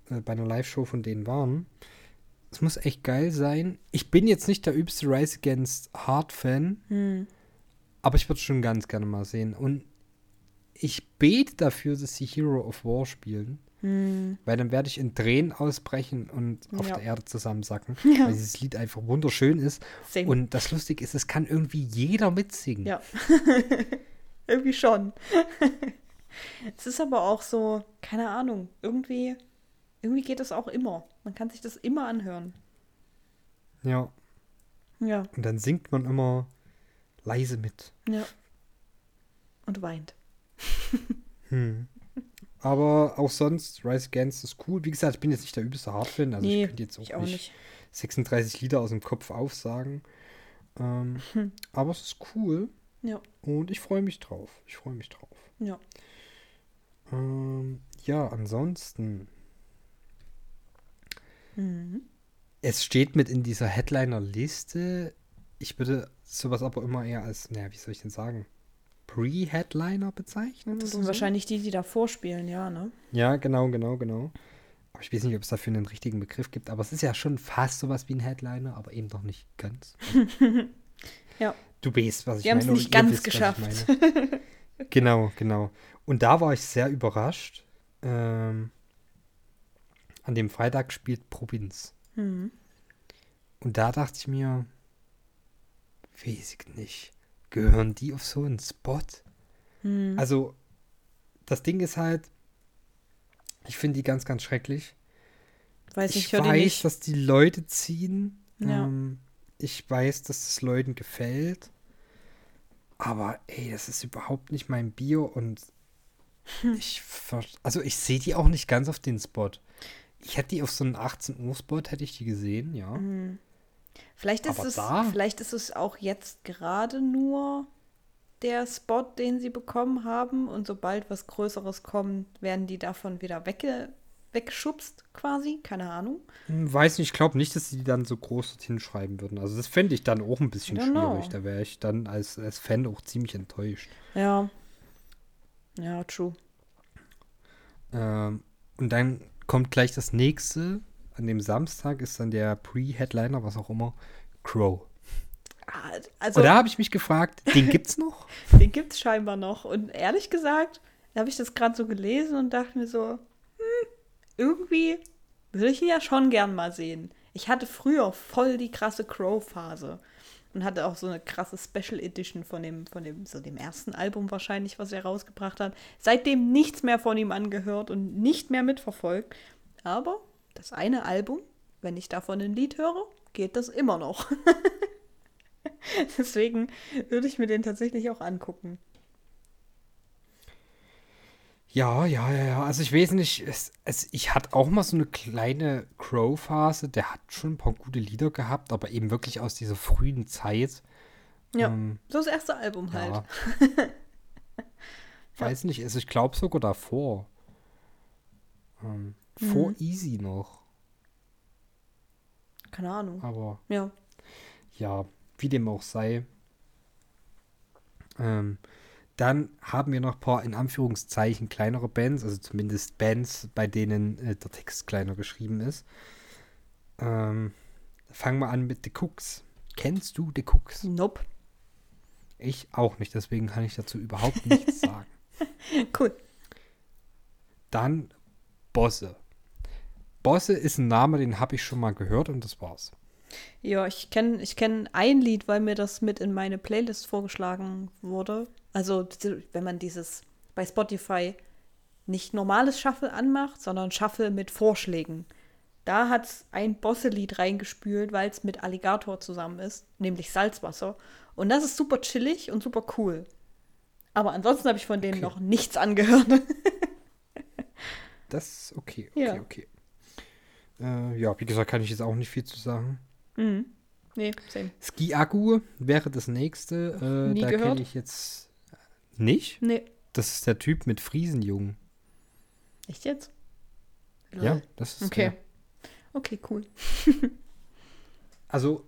äh, bei einer Live-Show von denen waren. Es muss echt geil sein. Ich bin jetzt nicht der übste Rise Against Hard-Fan, hm. aber ich würde schon ganz gerne mal sehen. Und ich bete dafür, dass sie Hero of War spielen. Hm. Weil dann werde ich in Tränen ausbrechen und ja. auf der Erde zusammensacken. Ja. Weil dieses Lied einfach wunderschön ist. Sing. Und das Lustige ist, es kann irgendwie jeder mitsingen. Ja. irgendwie schon. es ist aber auch so, keine Ahnung, irgendwie irgendwie geht das auch immer. Man kann sich das immer anhören. Ja. Ja. Und dann singt man immer leise mit. Ja. Und weint. hm. Aber auch sonst, Rise Against ist cool. Wie gesagt, ich bin jetzt nicht der übelste Hardfan. Also nee, ich könnte jetzt auch, auch nicht, nicht, 36 Lieder aus dem Kopf aufsagen. Ähm, hm. Aber es ist cool. Ja. Und ich freue mich drauf. Ich freue mich drauf. Ja. Ähm, ja, ansonsten Mhm. Es steht mit in dieser Headliner-Liste. Ich würde sowas aber immer eher als, naja, wie soll ich denn sagen? Pre-Headliner bezeichnen? Das sind so? wahrscheinlich die, die da vorspielen, ja, ne? Ja, genau, genau, genau. Aber ich weiß nicht, ob es dafür einen richtigen Begriff gibt. Aber es ist ja schon fast sowas wie ein Headliner, aber eben doch nicht ganz. ja. Du weißt, was ich Wir meine. Wir haben es nicht ganz wisst, geschafft. genau, genau. Und da war ich sehr überrascht. Ähm, an dem Freitag spielt Provinz. Mhm. Und da dachte ich mir, weiß ich nicht, gehören die auf so einen Spot? Mhm. Also, das Ding ist halt, ich finde die ganz, ganz schrecklich. Weiß ich, ich weiß, dass die Leute ziehen. Ja. Ähm, ich weiß, dass es Leuten gefällt. Aber ey, das ist überhaupt nicht mein Bio und hm. ich also ich sehe die auch nicht ganz auf den Spot. Ich hätte die auf so einem 18 Uhr Spot hätte ich die gesehen, ja. Mhm. Vielleicht ist es vielleicht ist es auch jetzt gerade nur der Spot, den sie bekommen haben und sobald was Größeres kommt, werden die davon wieder wegge weggeschubst quasi, keine Ahnung. Hm, weiß nicht, ich glaube nicht, dass sie die dann so groß hinschreiben würden. Also das fände ich dann auch ein bisschen schwierig. Know. Da wäre ich dann als, als Fan auch ziemlich enttäuscht. Ja. Ja, true. Ähm, und dann kommt gleich das nächste. An dem Samstag ist dann der Pre-Headliner, was auch immer, Crow. Also, und da habe ich mich gefragt, den gibt's noch? den gibt's scheinbar noch. Und ehrlich gesagt, da habe ich das gerade so gelesen und dachte mir so, hm, irgendwie würde ich ihn ja schon gern mal sehen. Ich hatte früher voll die krasse Crow-Phase und hatte auch so eine krasse Special Edition von dem, von dem, so dem ersten Album wahrscheinlich, was er rausgebracht hat. Seitdem nichts mehr von ihm angehört und nicht mehr mitverfolgt. Aber das eine Album, wenn ich davon ein Lied höre, geht das immer noch. Deswegen würde ich mir den tatsächlich auch angucken. Ja, ja, ja, ja. Also ich weiß nicht, es, es, ich hatte auch mal so eine kleine Crow-Phase. Der hat schon ein paar gute Lieder gehabt, aber eben wirklich aus dieser frühen Zeit. Ja, ähm, so das erste Album ja. halt. weiß nicht, also ich glaube sogar davor. Ähm, mhm. Vor Easy noch. Keine Ahnung. Aber ja. Ja, wie dem auch sei. Ähm, dann haben wir noch ein paar in Anführungszeichen kleinere Bands, also zumindest Bands, bei denen äh, der Text kleiner geschrieben ist. Ähm, fangen wir an mit The Cooks. Kennst du The Cooks? Nope. Ich auch nicht, deswegen kann ich dazu überhaupt nichts sagen. Cool. Dann Bosse. Bosse ist ein Name, den habe ich schon mal gehört und das war's. Ja, ich kenne ich kenn ein Lied, weil mir das mit in meine Playlist vorgeschlagen wurde. Also, wenn man dieses bei Spotify nicht normales Shuffle anmacht, sondern Shuffle mit Vorschlägen. Da hat es ein Bosse-Lied reingespült, weil es mit Alligator zusammen ist, nämlich Salzwasser. Und das ist super chillig und super cool. Aber ansonsten habe ich von denen Okay. noch nichts angehört. Das ist okay, okay, Ja. okay. Äh, ja, wie gesagt, kann ich jetzt auch nicht viel zu sagen. Mhm. Nee, same. Ski Agu wäre das nächste. Äh, Nie da kenne ich jetzt nicht. Nee. Das ist der Typ mit Friesenjungen. Echt jetzt? Ja, Lol. das ist Okay. der. Okay, cool. Also,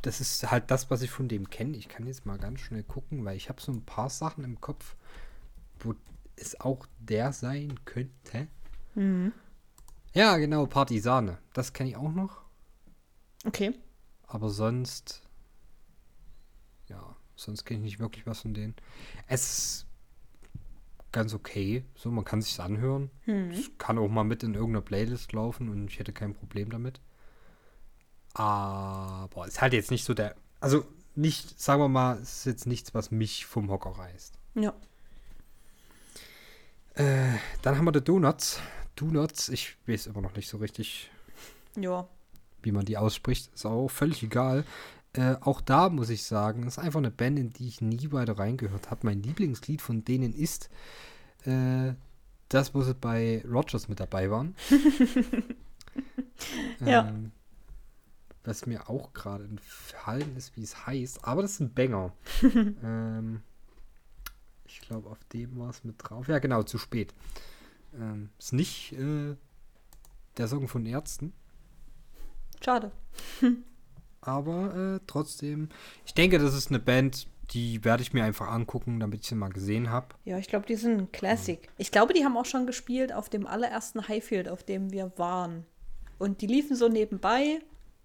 das ist halt das, was ich von dem kenne. Ich kann jetzt mal ganz schnell gucken, weil ich habe so ein paar Sachen im Kopf, wo es auch der sein könnte. Mhm. Ja, genau, Partisane. Das kenne ich auch noch. Okay. Aber sonst. Ja, sonst kenne ich nicht wirklich was von denen. Es ist ganz okay. So, man kann sich anhören. Mhm. Es kann auch mal mit in irgendeiner Playlist laufen und ich hätte kein Problem damit. Aber es ist halt jetzt nicht so der. Also nicht, sagen wir mal, es ist jetzt nichts, was mich vom Hocker reißt. Ja. Äh, dann haben wir die Donuts. Donuts, ich weiß immer noch nicht so richtig, Ja. Wie man die ausspricht. Ist auch völlig egal. Äh, auch da muss ich sagen, ist einfach eine Band, in die ich nie weiter reingehört habe. Mein Lieblingslied von denen ist äh, das, wo sie bei Rogers mit dabei waren. Ja. Ähm, was mir auch gerade entfallen ist, wie es heißt. Aber das ist ein Banger. ähm, ich glaube, auf dem war es mit drauf. Ja, genau, zu spät. Ähm, ist nicht äh, der Song von Ärzten. Schade. Aber äh, trotzdem, ich denke, das ist eine Band, die werde ich mir einfach angucken, damit ich sie mal gesehen habe. Ja, ich glaube, die sind ein Classic. Ich glaube, die haben auch schon gespielt auf dem allerersten Highfield, auf dem wir waren. Und die liefen so nebenbei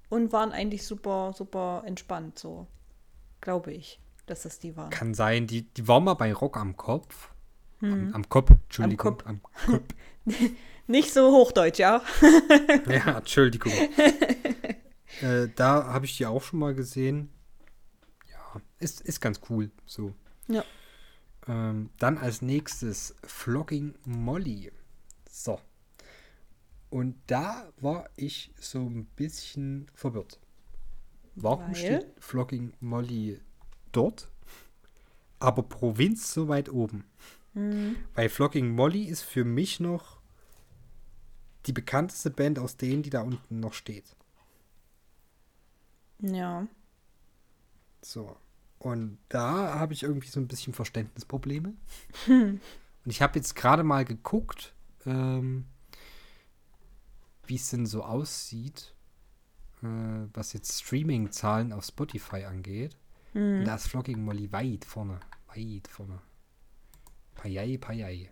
und waren eigentlich super, super entspannt, so. Glaube ich, dass das die waren. Kann sein, die, die war mal bei Rock am Kopf. Am, am Kopf, Entschuldigung. Kopf. Am Kopf. Nicht so hochdeutsch, ja? Ja, Entschuldigung. äh, da habe ich die auch schon mal gesehen. Ja, ist, ist ganz cool. So. Ja. Ähm, dann als nächstes Flogging Molly. So. Und da war ich so ein bisschen verwirrt. Warum Weil? steht Flogging Molly dort, aber Provinz so weit oben? Mhm. Weil Flogging Molly ist für mich noch die bekannteste Band aus denen, die da unten noch steht. Ja. So. Und da habe ich irgendwie so ein bisschen Verständnisprobleme. Und ich habe jetzt gerade mal geguckt, ähm, wie es denn so aussieht, äh, was jetzt Streaming-Zahlen auf Spotify angeht. Und da ist Flogging Molly weit vorne. Weit vorne. Payai, payai.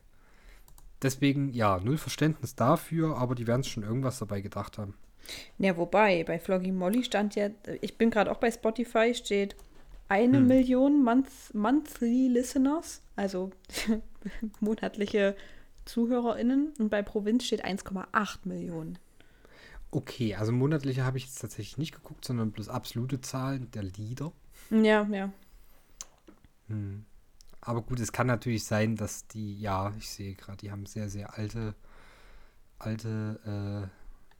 Deswegen, ja, null Verständnis dafür, aber die werden es schon irgendwas dabei gedacht haben. Ja, wobei, bei Floggy Molly stand ja, ich bin gerade auch bei Spotify, steht eine Hm. Million month, Monthly Listeners, also monatliche ZuhörerInnen. Und bei Provinz steht 1,8 Millionen. Okay, also monatliche habe ich jetzt tatsächlich nicht geguckt, sondern bloß absolute Zahlen der Lieder. Ja, ja. Hm. Aber gut, es kann natürlich sein, dass die, ja, ich sehe gerade, die haben sehr, sehr alte, alte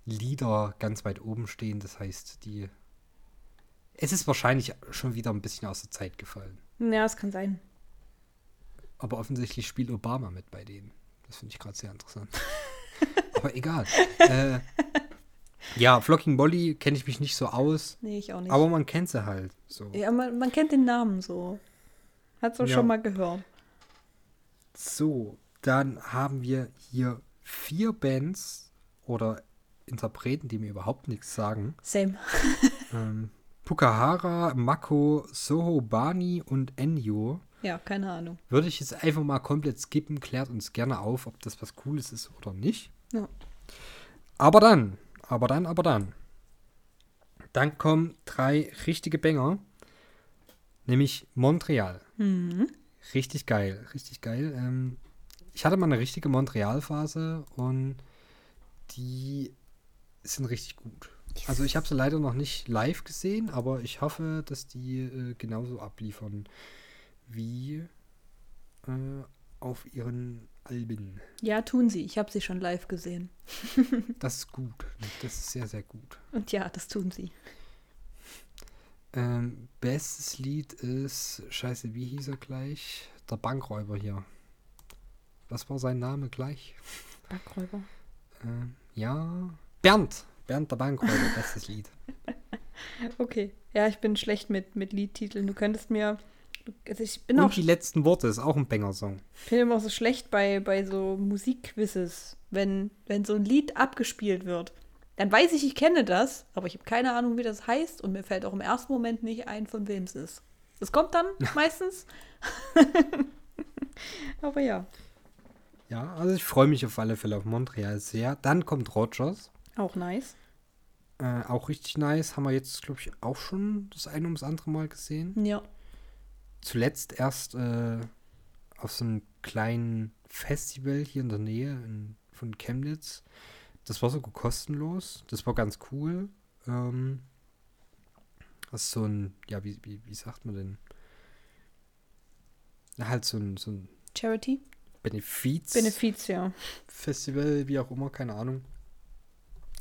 äh, Lieder ganz weit oben stehen. Das heißt, die. Es ist wahrscheinlich schon wieder ein bisschen aus der Zeit gefallen. Ja, es kann sein. Aber offensichtlich spielt Obama mit bei denen. Das finde ich gerade sehr interessant. Aber egal. äh, ja, Flocking Molly kenne ich mich nicht so aus, Nee, ich auch nicht. aber man kennt sie halt. So. ja, man, man kennt den Namen so. Hat so Ja. schon mal gehört. So, dann haben wir hier vier Bands oder Interpreten, die mir überhaupt nichts sagen. Same. Ähm, Pukahara, Mako, Soho Bani und Enyo. Ja, keine Ahnung. Würde ich jetzt einfach mal komplett skippen, klärt uns gerne auf, ob das was Cooles ist oder nicht. Ja. Aber dann, aber dann, aber dann. Dann kommen drei richtige Banger. Nämlich Montreal. Mhm. Richtig geil, richtig geil. Ähm, ich hatte mal eine richtige Montreal-Phase und die sind richtig gut. Also ich habe sie leider noch nicht live gesehen, aber ich hoffe, dass die äh, genauso abliefern wie äh, auf ihren Alben. Ja, tun sie. Ich habe sie schon live gesehen. Das ist gut. Das ist sehr, sehr gut. Und ja, das tun sie. Ähm, bestes Lied ist, scheiße, wie hieß er gleich? Der Bankräuber hier. Was war sein Name gleich? Backräuber. Ähm, ja, Bernd. Bernd der Bankräuber, bestes Lied. Okay. Ja, ich bin schlecht mit, mit Liedtiteln. Du könntest mir. Also ich bin Und auch die letzten Worte ist auch ein Banger-Song. Ich bin immer so schlecht bei, bei so Musikquizzes, wenn, wenn so ein Lied abgespielt wird. Dann weiß ich, ich kenne das, aber ich habe keine Ahnung, wie das heißt und mir fällt auch im ersten Moment nicht ein, von wem es ist. Das kommt dann meistens. aber ja, Ja, also ich freue mich auf alle Fälle auf Montreal sehr. Dann kommt Rogers. auch nice. Äh, auch richtig nice. Haben wir jetzt, glaube ich, auch schon das eine ums andere Mal gesehen. Ja. Zuletzt erst äh, auf so einem kleinen Festival hier in der Nähe in, von Chemnitz. Das war sogar kostenlos. Das war ganz cool. Ähm, das ist so ein, ja, wie, wie, wie sagt man denn? Na, halt so ein, so ein Charity? Benefiz. Benefiz, ja. Festival, wie auch immer, keine Ahnung.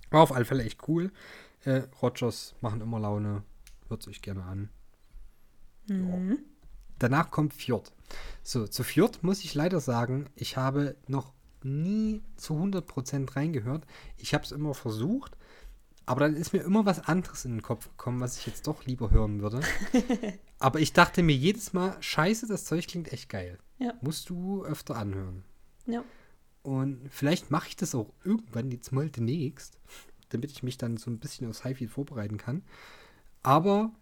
War auf alle Fälle echt cool. Äh, Rogers machen immer Laune. Hört euch gerne an. Mhm. Danach kommt Fjord. So, zu Fjord muss ich leider sagen, ich habe noch nie zu 100% reingehört. Ich habe es immer versucht, aber dann ist mir immer was anderes in den Kopf gekommen, was ich jetzt doch lieber hören würde. aber ich dachte mir jedes Mal, scheiße, das Zeug klingt echt geil. Ja. Musst du öfter anhören. Ja. Und vielleicht mache ich das auch irgendwann jetzt mal demnächst, damit ich mich dann so ein bisschen aufs Highfield vorbereiten kann. Aber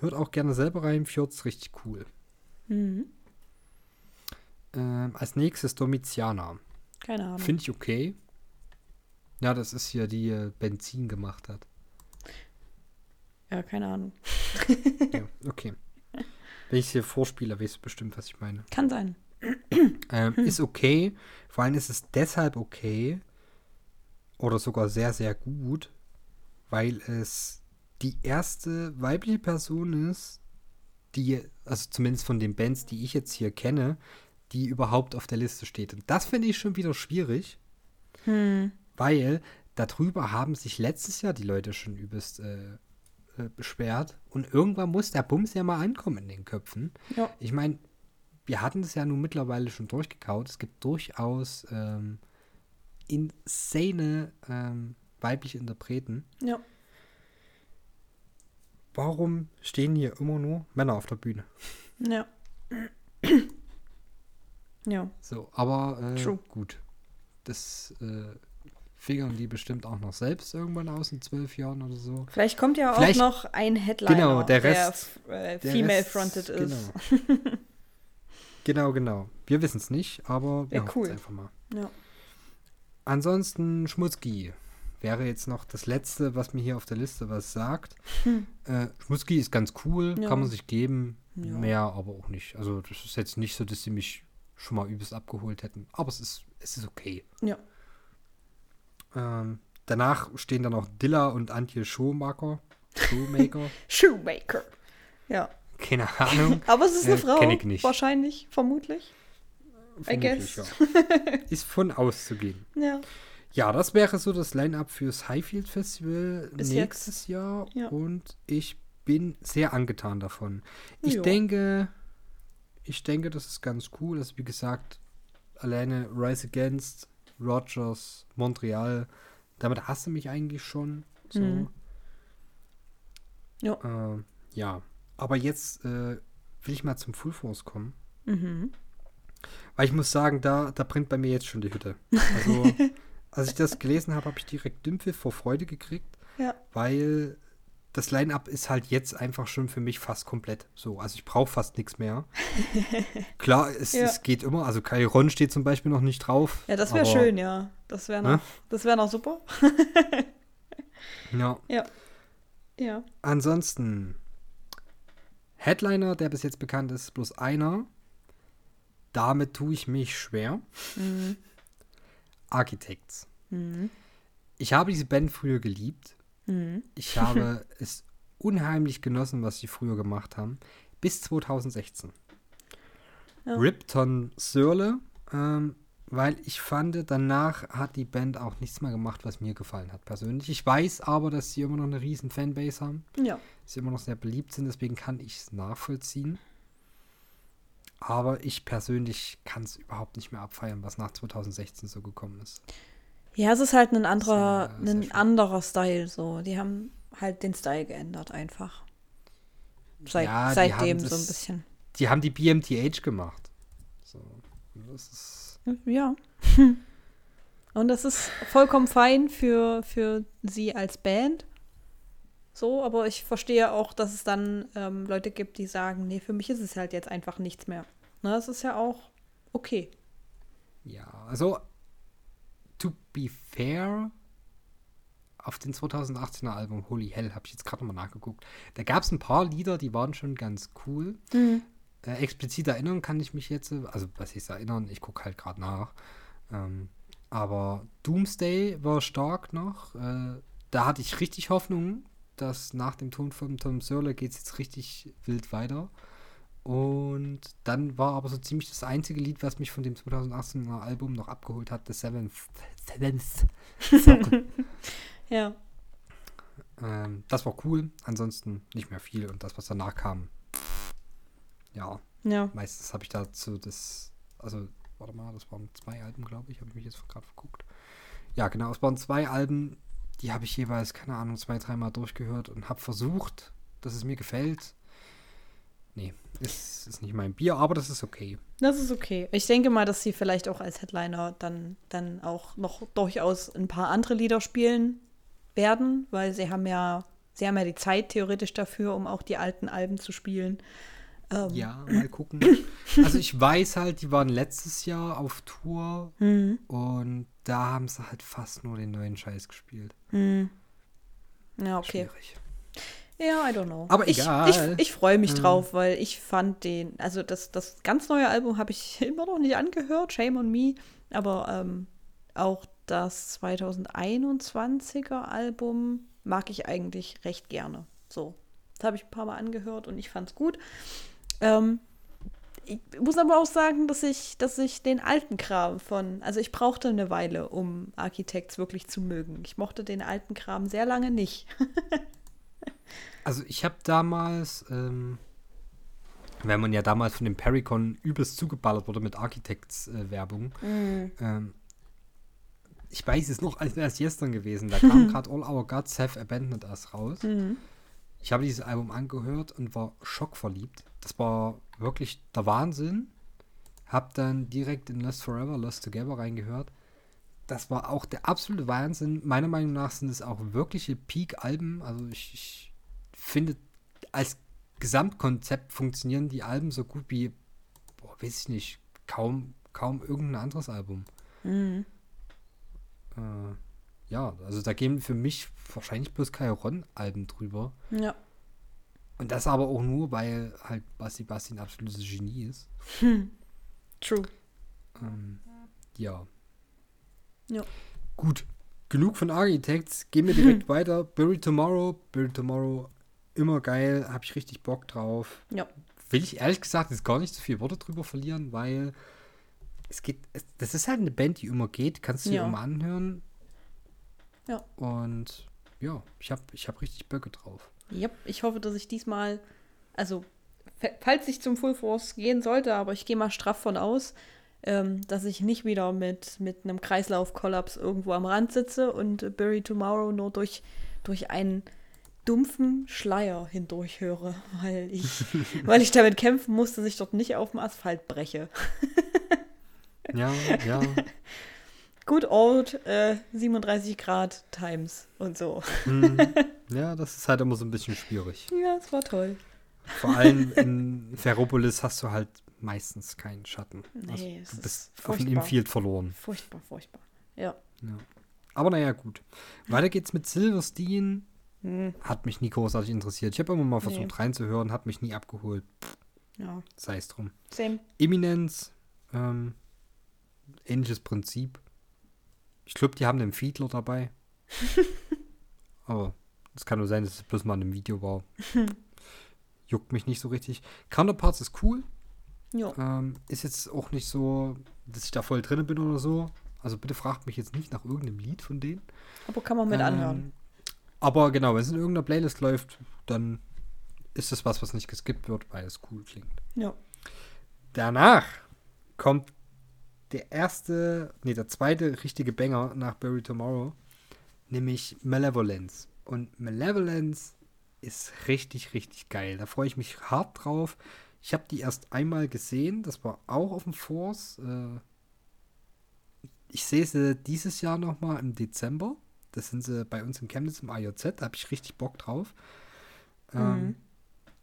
hört auch gerne selber rein, Fjord ist richtig cool. Mhm. Ähm, als nächstes Domitiana. Keine Ahnung. Finde ich okay. Ja, das ist hier die äh, Benzin gemacht hat. ja, keine Ahnung. Ja, okay. Wenn ich es hier vorspiele, weißt du bestimmt, was ich meine. Kann sein. Ähm, Ist okay. Vor allem ist es deshalb okay oder sogar sehr, sehr gut, weil es die erste weibliche Person ist, die, also zumindest von den Bands, die ich jetzt hier kenne, die überhaupt auf der Liste steht. Und das finde ich schon wieder schwierig, Hm. weil darüber haben sich letztes Jahr die Leute schon übelst äh, äh, beschwert. Und irgendwann muss der Bums ja mal ankommen in den Köpfen. Ja. Ich meine, wir hatten das ja nun mittlerweile schon durchgekaut. Es gibt durchaus ähm, insane ähm, weibliche Interpreten. Ja. Warum stehen hier immer nur Männer auf der Bühne? Ja. Ja. So, aber äh, gut. Das äh, figern die bestimmt auch noch selbst irgendwann aus in zwölf Jahren oder so. Vielleicht kommt ja auch Vielleicht- noch ein Headliner, Genau, der Rest- äh, Der female-fronted Rest- ist. Genau, genau. genau. Wir wissen es nicht, aber wir hoffen cool. einfach mal. Ja. Ansonsten Schmutzki wäre jetzt noch das letzte, was mir hier auf der Liste was sagt. Hm. Äh, Schmutzki ist ganz cool, Ja. kann man sich geben, Ja. mehr aber auch nicht. Also das ist jetzt nicht so, dass sie mich schon mal übelst abgeholt hätten, aber es ist, es ist okay. Ja. Ähm, danach stehen dann noch Dilla und Antje Schumacher. Shoemaker. Shoemaker. Ja. Keine Ahnung. Aber es ist eine Äh, Frau. kenn ich nicht. Wahrscheinlich, vermutlich. I Vermutlich, guess. ja. Ist von auszugehen. Ja. Ja, das wäre so das Line-Up fürs Highfield Festival Bis nächstes Jahr. Ja. Und ich bin sehr angetan davon. Ich Ja. denke, ich denke, das ist ganz cool. Also wie gesagt, alleine Rise Against, Rogers, Montreal, damit hast du mich eigentlich schon. So. Mhm. Ja. Äh, ja. Aber jetzt äh, will ich mal zum Full Force kommen. Mhm. Weil ich muss sagen, da, da brennt bei mir jetzt schon die Hütte. Also, als ich das gelesen habe, habe ich direkt Dümpfe vor Freude gekriegt, Ja. weil das Line-Up ist halt jetzt einfach schon für mich fast komplett so. Also ich brauche fast nichts mehr. Klar, es, Ja. es geht immer. Also Kai Ron steht zum Beispiel noch nicht drauf. Ja, das wäre schön, ja. Das wäre noch, Ne? das wäre noch super. Ja. Ja. Ja. Ansonsten, Headliner, der bis jetzt bekannt ist, bloß einer. Damit tue ich mich schwer. Mhm. Architects. Mhm. Ich habe diese Band früher geliebt. Mhm. Ich habe es unheimlich genossen, was sie früher gemacht haben. Bis 2016. Ja. Ripton Sörle ähm, weil ich fand, danach hat die Band auch nichts mehr gemacht, was mir gefallen hat persönlich. Ich weiß aber, dass sie immer noch eine riesen Fanbase haben. Ja. Dass sie immer noch sehr beliebt sind, deswegen kann ich es nachvollziehen. Aber ich persönlich kann es überhaupt nicht mehr abfeiern, was nach 2016 so gekommen ist. Ja, es ist halt ein anderer, Das sehr ein anderer Style so. Die haben halt den Style geändert einfach. Seit, Ja, seitdem haben so ein das- bisschen. Die haben die BMTH gemacht. So, das ist. Ja. Und das ist vollkommen fein für, für sie als Band. So, aber ich verstehe auch, dass es dann ähm, Leute gibt, die sagen, nee, für mich ist es halt jetzt einfach nichts mehr. Na, das ist ja auch okay. Ja, also, to be fair, auf den 2018er Album Holy Hell habe ich jetzt gerade nochmal nachgeguckt. Da gab es ein paar Lieder, die waren schon ganz cool. Äh, explizit erinnern kann ich mich jetzt, also was ich erinnern, ich gucke halt gerade nach. Ähm, aber Doomsday war stark noch. Äh, da hatte ich richtig Hoffnung, dass nach dem Ton von Tom Sörle geht es jetzt richtig wild weiter. Und dann war aber so ziemlich das einzige Lied, was mich von dem 2018er Album noch abgeholt hat, The Seventh, Seventh Circle. Ja. ähm, das war cool, ansonsten nicht mehr viel. Und das, was danach kam, ja, Ja. meistens habe ich dazu das, also, warte mal, das waren zwei Alben, glaube ich, habe ich mich jetzt gerade verguckt. Ja, genau, es waren zwei Alben, die habe ich jeweils, keine Ahnung, zwei, dreimal durchgehört und habe versucht, dass es mir gefällt. Nee, ist, ist nicht mein Bier, aber das ist okay. Das ist okay. Ich denke mal, dass sie vielleicht auch als Headliner dann, dann auch noch durchaus ein paar andere Lieder spielen werden, weil sie haben ja, sie haben ja die Zeit theoretisch dafür, um auch die alten Alben zu spielen. Ähm, Ja, mal gucken. Also ich weiß halt, die waren letztes Jahr auf Tour Mhm. und da haben sie halt fast nur den neuen Scheiß gespielt. Ja, okay. Schwierig. Ja, I don't know. Aber ich, egal. Ich, ich freue mich Ähm. drauf, weil ich fand den, also das, das ganz neue Album habe ich immer noch nicht angehört, Shame on Me, aber ähm, auch das 2021er Album mag ich eigentlich recht gerne. So, das habe ich ein paar Mal angehört und ich fand es gut. Ähm, ich muss aber auch sagen, dass ich, dass ich den alten Kram von, also ich brauchte eine Weile, um Architects wirklich zu mögen. Ich mochte den alten Kram sehr lange nicht. Also ich habe damals, ähm, wenn man ja damals von dem Pericon übelst zugeballert wurde mit Architects-Werbung, ähm, ich weiß es noch, als wäre es gestern gewesen, da kam gerade All Our Gods Have Abandoned Us raus. Ich habe dieses Album angehört und war schockverliebt. Das war wirklich der Wahnsinn. Hab dann direkt in Lost Forever, Lost Together reingehört. Das war auch der absolute Wahnsinn. Meiner Meinung nach sind es auch wirkliche Peak-Alben. Also ich, ich finde, als Gesamtkonzept funktionieren die Alben so gut wie, boah, weiß ich nicht, kaum, kaum irgendein anderes Album. Äh, ja, also da gehen für mich wahrscheinlich bloß Ron-Alben drüber. Ja. Und das aber auch nur, weil halt Basti Basti ein absolutes Genie ist. True. Ähm, ja. Ja. Gut. Genug von Architects. Gehen wir direkt weiter. Bury Tomorrow. Bury Tomorrow. Immer geil. Habe ich richtig Bock drauf. Ja. Will ich ehrlich gesagt jetzt gar nicht so viele Worte drüber verlieren, weil es geht. Es, das ist halt eine Band, die immer geht. Kannst du dir Ja. immer anhören. Ja. Und ja, ich habe ich hab richtig Böcke drauf. Yep. Ich hoffe, dass ich diesmal, also fa- falls ich zum Full Force gehen sollte, aber ich gehe mal straff von aus, ähm, dass ich nicht wieder mit, mit einem Kreislaufkollaps irgendwo am Rand sitze und Bury Tomorrow nur durch, durch einen dumpfen Schleier hindurch höre, weil ich, weil ich damit kämpfen muss, dass ich dort nicht auf dem Asphalt breche. Ja, ja. Good old äh, 37 Grad Times und so. Hm, ja, das ist halt immer so ein bisschen schwierig. Ja, es war toll. Vor allem in Ferropolis hast du halt meistens keinen Schatten. Nee, also, es du ist bist auf dem. Infield verloren. Furchtbar, furchtbar. Ja. Ja. Aber naja, gut. Weiter geht's mit Silverstein. Hm, Hat mich nie großartig interessiert. Ich habe immer mal versucht Nee. reinzuhören, hat mich nie abgeholt. ja. Sei es drum. Same. Eminence, ähm, ähnliches Prinzip. Ich glaube, die haben den Fiedler dabei. Aber es kann nur sein, dass es bloß mal in einem Video war. Juckt mich nicht so richtig. Counterparts ist cool. Ähm, ist jetzt auch nicht so, dass ich da voll drin bin oder so. Also bitte fragt mich jetzt nicht nach irgendeinem Lied von denen. Aber kann man mit Ähm, anhören. Aber genau, wenn es in irgendeiner Playlist läuft, dann ist es was, was nicht geskippt wird, weil es cool klingt. Ja. Danach kommt der erste, nee, der zweite richtige Banger nach Bury Tomorrow, nämlich Malevolence. Und Malevolence ist richtig, richtig geil. Da freue ich mich hart drauf. Ich habe die erst einmal gesehen, das war auch auf dem Force. Äh, ich sehe sie dieses Jahr nochmal im Dezember. Das sind sie bei uns in Chemnitz im AJZ, da habe ich richtig Bock drauf. Ähm, Mhm.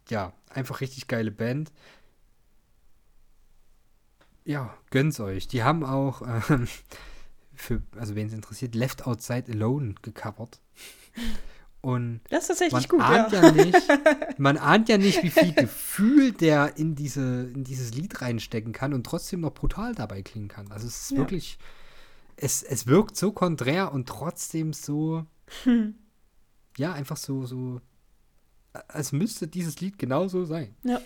Ja, einfach richtig geile Band. Ja, gönn's euch. Die haben auch, ähm, für, also wen es interessiert, Left Outside Alone gecovert. Und Das ist tatsächlich man gut, ahnt ja. ja. nicht, man ahnt ja nicht, wie viel Gefühl der in diese, in dieses Lied reinstecken kann und trotzdem noch brutal dabei klingen kann. Also es ist Ja. wirklich, es, es wirkt so konträr und trotzdem so, Hm. ja, einfach so, so, als müsste dieses Lied genauso sein. Ja.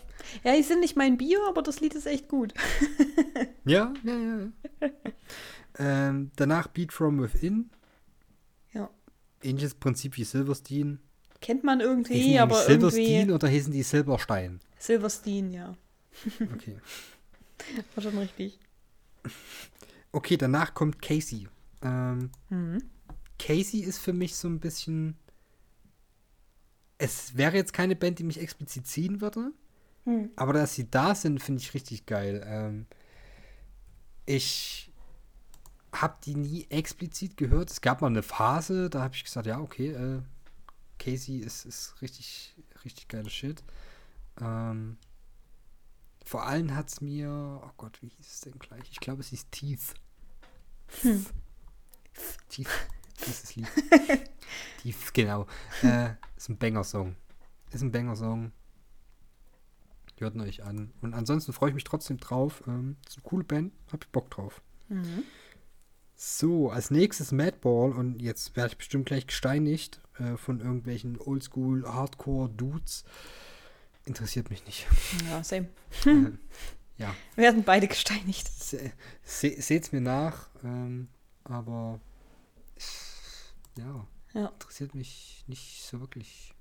ja, die sind nicht mein Bio, aber das Lied ist echt gut. Ja, ja, ja. ja. ähm, danach Beat From Within. Ja. Ähnliches Prinzip wie Silverstein. Kennt man Hießen irgendwie, die aber Silverstein irgendwie. oder hießen die Silberstein? Silverstein, ja. Okay. War schon richtig. Okay, danach kommt Casey. Ähm, Mhm. Casey ist für mich so ein bisschen. Es wäre jetzt keine Band, die mich explizit ziehen würde, Hm. aber dass sie da sind, finde ich richtig geil. Ähm, ich habe die nie explizit gehört. Es gab mal eine Phase, da habe ich gesagt, ja, okay, äh, Casey ist, ist richtig, richtig geiler Shit. Ähm, vor allem hat es mir, oh Gott, wie hieß es denn gleich? Ich glaube, es hieß Teeth. Hm. Teeth, dieses Lied. Teeth, genau. Äh, ist ein Banger-Song. Ist ein Banger-Song. Hört ihn euch an. Und ansonsten freue ich mich trotzdem drauf. Ähm, ist eine coole Band, hab ich Bock drauf. Mhm. So, als nächstes Madball und jetzt werde ich bestimmt gleich gesteinigt äh, von irgendwelchen Oldschool Hardcore Dudes. Interessiert mich nicht. Ja, same. äh, ja, Wir werden beide gesteinigt. se, se, seht's mir nach, ähm, aber ja, Ja. interessiert mich nicht so wirklich.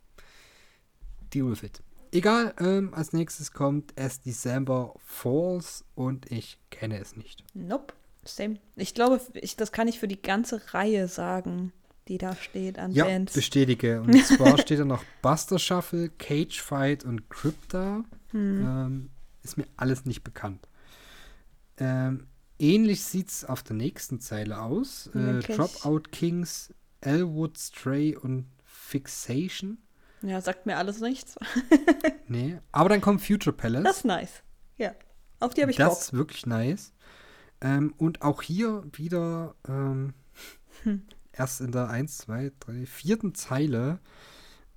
Deal with it. Egal, ähm, als nächstes kommt As December Falls und ich kenne es nicht. Nope. Same. Ich glaube, ich, das kann ich für die ganze Reihe sagen, die da steht an Ja, Bands. bestätige. Und zwar steht da noch Buster Shuffle, Cage Fight und Crypta. Hm. Ähm, ist mir alles nicht bekannt. Ähm, ähnlich sieht es auf der nächsten Zeile aus. Äh? Dropout Kings, Elwood Stray und Fixation. Ja, sagt mir alles nichts. Nee. Aber dann kommt Future Palace. Das ist nice. Ja. Auf die habe ich das Bock. ist wirklich nice. Ähm, und auch hier wieder ähm, Hm. Erst in der 1, 2, 3, vierten Zeile,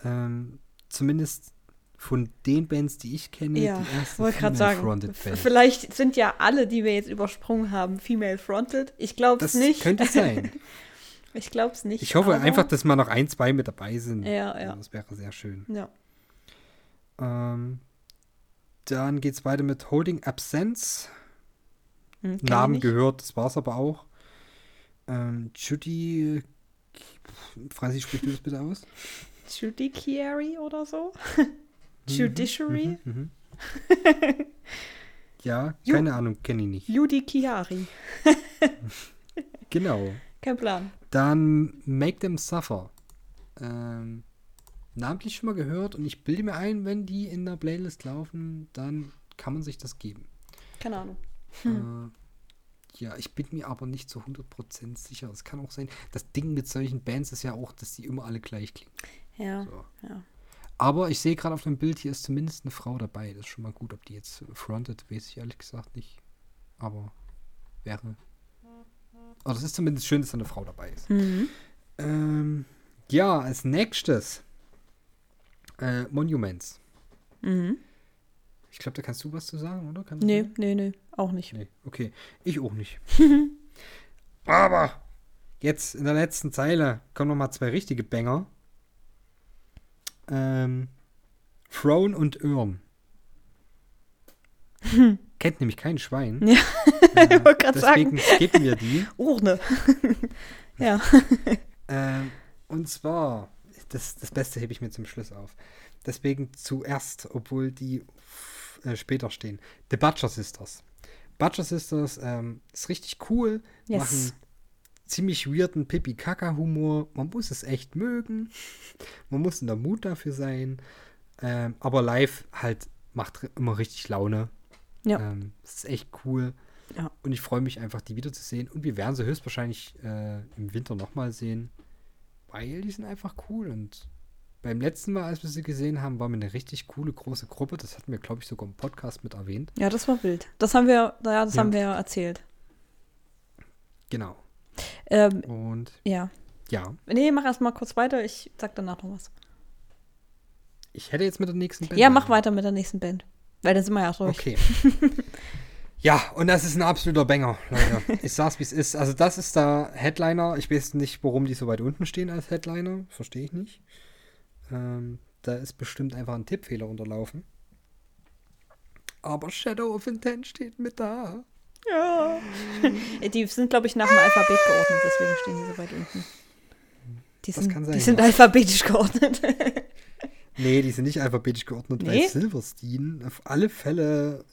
ähm, zumindest von den Bands, die ich kenne, Ja, die erste wollte gerade sagen. Female-Fronted v- Band. Vielleicht sind ja alle, die wir jetzt übersprungen haben, female fronted. Ich glaube es Das nicht. könnte sein. ich glaube es nicht. Ich hoffe einfach, dass mal noch ein, zwei mit dabei sind. Ja, ja. Das wäre sehr schön. Ja. Ähm, dann geht es weiter mit Holding Absence. Hm, Namen gehört, das war's aber auch. Ähm, Judy. Franzi, sprich du das bitte aus? Judiciary oder so? Judiciary? Mhm, mhm. ja, Ju- keine Ahnung, kenne ich nicht. Judiciary. Genau. Kein Plan. Dann Make Them Suffer. Ähm, namentlich schon mal gehört und ich bilde mir ein, wenn die in der Playlist laufen, dann kann man sich das geben. Keine Ahnung. Äh, ja, ich bin mir aber nicht zu 100% sicher. Es kann auch sein, das Ding mit solchen Bands ist ja auch, dass die immer alle gleich klingen. Ja, So. ja. Aber ich sehe gerade auf dem Bild, hier ist zumindest eine Frau dabei. Das ist schon mal gut. Ob die jetzt frontet, weiß ich ehrlich gesagt nicht. Aber wäre. Aber das ist zumindest schön, dass da eine Frau dabei ist. Mhm. Ähm, ja, als nächstes äh, Monuments. Mhm. Ich glaube, da kannst du was zu sagen, oder? Kann Nee, nee, nee. Auch nicht. Nee, okay. Ich auch nicht. Aber jetzt in der letzten Zeile kommen noch mal zwei richtige Banger. Ähm, Throne und Urn. kennt nämlich kein Schwein. Ja, Äh, ich wollte gerade deswegen sagen. skippen wir die. Urne. ja. Ähm, und zwar, das, das Beste hebe ich mir zum Schluss auf. Deswegen zuerst, obwohl die äh, später stehen. The Butcher Sisters. Butcher Sisters ähm, ist richtig cool, Yes. machen ziemlich weirden Pipi-Kaka-Humor. Man muss es echt mögen. Man muss in der Mut dafür sein. Ähm, aber live halt macht immer richtig Laune. Ja. Ähm, es ist echt cool. Ja. Und ich freue mich einfach, die wiederzusehen. Und wir werden sie höchstwahrscheinlich äh, im Winter nochmal sehen. Weil die sind einfach cool. Und beim letzten Mal, als wir sie gesehen haben, war mir eine richtig coole große Gruppe. Das hatten wir, glaube ich, sogar im Podcast mit erwähnt. ja, das war wild. Das haben wir, ja, das Ja. haben wir erzählt. Genau. Ähm, Und ja. ja, Nee, mach erst mal kurz weiter. Ich sag danach noch was. ich hätte jetzt mit der nächsten Band Ja, mach angefangen. weiter mit der nächsten Band. Weil dann sind wir ja durch. Okay. ja, und das ist ein absoluter Banger, Leute. Ich sag's, wie es ist. Also, das ist der Headliner. Ich weiß nicht, warum die so weit unten stehen als Headliner. Verstehe ich nicht. Ähm, da ist bestimmt einfach ein Tippfehler unterlaufen. Aber Shadow of Intent steht mit da. Ja. Die sind, glaube ich, nach dem Alphabet geordnet, deswegen stehen die so weit unten. Die Das sind, kann sein, die sind ja. alphabetisch geordnet. Nee, die sind nicht alphabetisch geordnet, Nee? weil Silverstein auf alle Fälle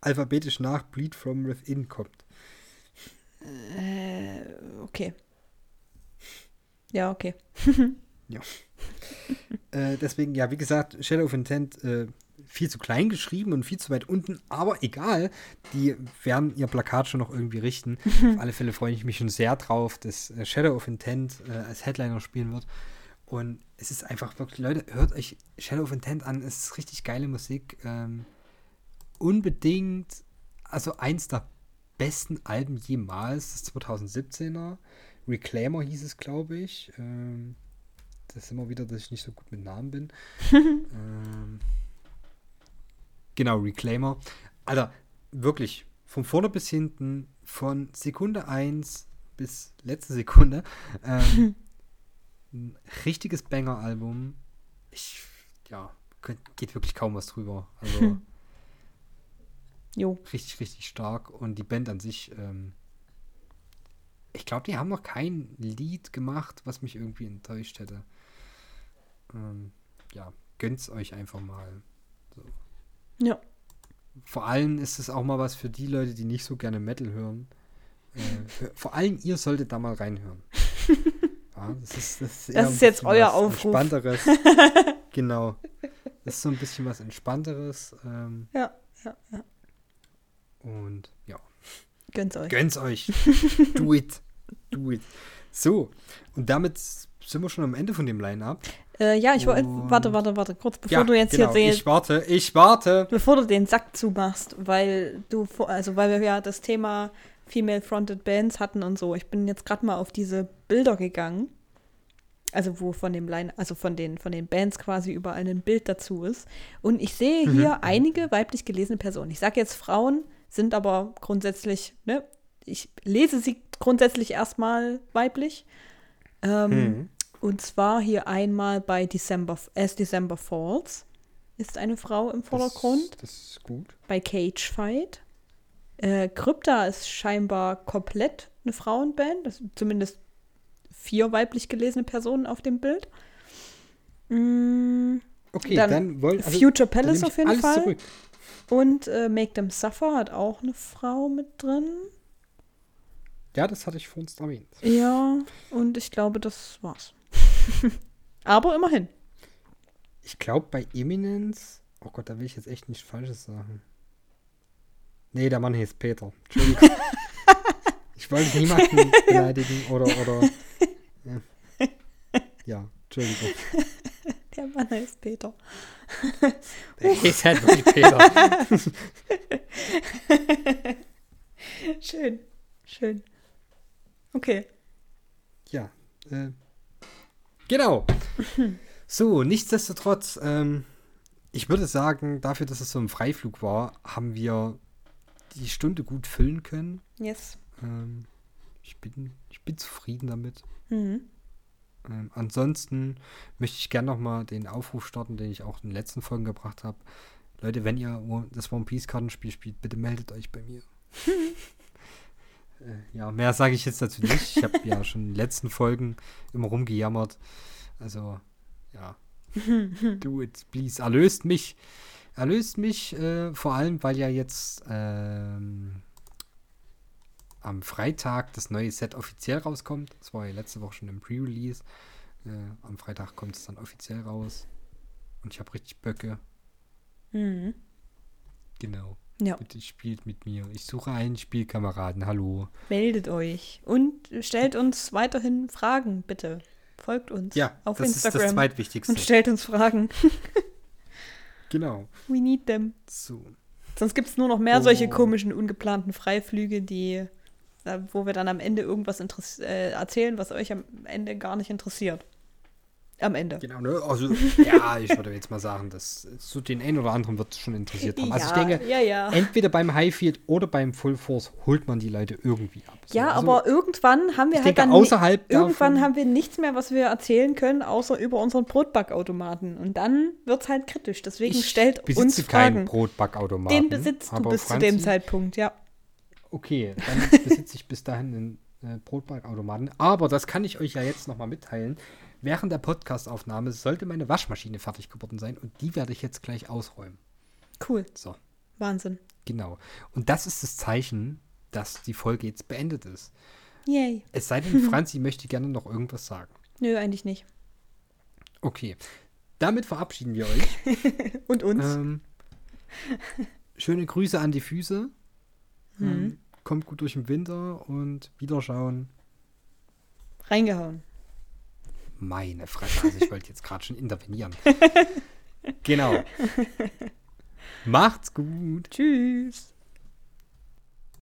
alphabetisch nach Bleed from Within kommt. äh, okay. Ja, okay. Äh, deswegen, ja, wie gesagt, Shadow of Intent äh, viel zu klein geschrieben und viel zu weit unten, aber egal, die werden ihr Plakat schon noch irgendwie richten. Auf alle Fälle freue ich mich schon sehr drauf, dass äh, Shadow of Intent äh, als Headliner spielen wird. Und es ist einfach wirklich, Leute, hört euch Shadow of Intent an, es ist richtig geile Musik. Ähm, unbedingt, also eins der besten Alben jemals, das 2017er. Reclaimer hieß es, glaube ich. Ähm, das ist immer wieder, dass ich nicht so gut mit Namen bin. ähm, genau, Reclaimer. Alter, wirklich, von vorne bis hinten, von Sekunde 1 bis letzte Sekunde, ähm, ein richtiges Banger-Album. Ich, ja, könnt- geht wirklich kaum was drüber. Also Jo. richtig, richtig stark. Und die Band an sich, ähm, ich glaube, die haben noch kein Lied gemacht, was mich irgendwie enttäuscht hätte. Ähm, ja, gönnt's euch einfach mal. Ja. Vor allem ist es auch mal was für die Leute, die nicht so gerne Metal hören. Äh, vor allem ihr solltet da mal reinhören. Ja, das ist, das ist, Das ist jetzt euer Aufruf. Entspannteres. genau. Das ist so ein bisschen was Entspannteres. Ähm, Ja, ja, ja. und ja. Gönnt's euch. Gönn's euch. Do it. Do it. So, und damit sind wir schon am Ende von dem Line-Up. Äh, ja, ich wollte. Warte, warte, warte, kurz, bevor Ja, du jetzt genau, hier den, Ich warte, ich warte. bevor du den Sack zumachst, weil du, also weil wir ja das Thema Female-Fronted Bands hatten und so. Ich bin jetzt gerade mal auf diese Bilder gegangen. Also wo von dem Line, also von den, von den Bands quasi überall ein Bild dazu ist. Und ich sehe Mhm, hier einige weiblich gelesene Personen. Ich sage jetzt Frauen, sind aber grundsätzlich, ne, ich lese sie grundsätzlich erstmal weiblich. Ähm, Hm. Und zwar hier einmal bei December, As December Falls ist eine Frau im Vordergrund. Das, das ist gut. Bei Cage Fight. Äh, Krypta ist scheinbar komplett eine Frauenband. Das sind zumindest vier weiblich gelesene Personen auf dem Bild. Mm, Okay, Dann dann, wollen also, Future Palace auf jeden Fall. Zurück. Und äh, Make Them Suffer hat auch eine Frau mit drin. Ja, das hatte ich vor uns erwähnt. Ja, und ich glaube, das war's. Aber immerhin. Ich glaube, bei Eminence. Oh Gott, da will ich jetzt echt nichts Falsches sagen. Nee, der Mann hieß Peter. Entschuldigung. ich wollte niemanden beleidigen oder. oder ja. ja, Entschuldigung. Der Mann heißt Peter. Der hieß halt wirklich Peter. Schön. Schön. Okay. Ja. Äh, genau. So, nichtsdestotrotz, ähm, ich würde sagen, dafür, dass es so ein Freiflug war, haben wir die Stunde gut füllen können. Yes. Ähm, ich, bin, ich bin zufrieden damit. Mhm. Ähm, ansonsten möchte ich gerne nochmal den Aufruf starten, den ich auch in den letzten Folgen gebracht habe. Leute, wenn ihr das One Piece Kartenspiel spielt, bitte meldet euch bei mir. äh, ja, mehr sage ich jetzt dazu nicht. Ich habe ja schon in den letzten Folgen immer rumgejammert. Also, ja. Do it, please. Erlöst mich. Erlöst mich, äh, vor allem, weil ja jetzt ähm, am Freitag das neue Set offiziell rauskommt. Das war ja letzte Woche schon im Pre-Release. Äh, am Freitag kommt es dann offiziell raus. Und ich habe richtig Böcke. Mhm. Genau. Ja, Bitte spielt mit mir. Ich suche einen Spielkameraden. Hallo. meldet euch und stellt uns weiterhin Fragen, bitte. Folgt uns Ja, auf das ist das Instagram zweitwichtigste. und stellt uns Fragen. Genau. We need them. So. Sonst gibt es nur noch mehr solche Oh. komischen, ungeplanten Freiflüge, die, äh, wo wir dann am Ende irgendwas äh, erzählen, was euch am Ende gar nicht interessiert. Am Ende. Genau, ne? Also, ja, ich würde jetzt mal sagen, dass so den einen oder anderen wird es schon interessiert haben. Also, ich denke, ja, ja. entweder beim Highfield oder beim Full Force holt man die Leute irgendwie ab. So, Ja, also, aber irgendwann haben wir halt denke, dann. außerhalb Irgendwann davon- haben wir nichts mehr, was wir erzählen können, außer über unseren Brotbackautomaten. Und dann wird es halt kritisch. Deswegen ich stellt besitze uns keinen Fragen. Brotbackautomaten. Den besitzt du bis zu dem Franzi- Zeitpunkt, ja. Okay, dann besitze ich bis dahin einen äh, Brotbackautomaten. Aber das kann ich euch ja jetzt nochmal mitteilen. Während der Podcastaufnahme sollte meine Waschmaschine fertig geworden sein und die werde ich jetzt gleich ausräumen. Cool. So, Wahnsinn. genau. Und das ist das Zeichen, dass die Folge jetzt beendet ist. Yay. Es sei denn, Franzi möchte gerne noch irgendwas sagen. Nö, eigentlich nicht. Okay, damit verabschieden wir euch. Und uns. Ähm, schöne Grüße an die Füße. Ähm, kommt gut durch den Winter und Wiederschauen. Reingehauen. Meine Fresse, also ich wollte jetzt gerade schon intervenieren. genau. Macht's gut. Tschüss.